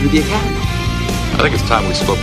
through the academy. I think it's time we spoke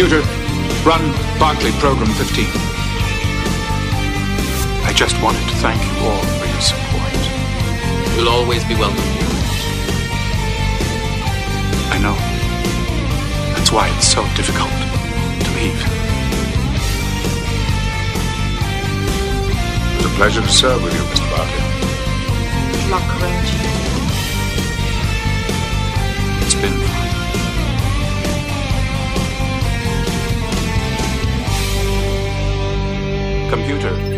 Computer, run Barclay Program 15. I just wanted to thank you all for your support. You'll always be welcome here. I know. That's why it's so difficult to leave. It was a pleasure to serve with you, Mr. Barclay. Good luck, Ranger. computer.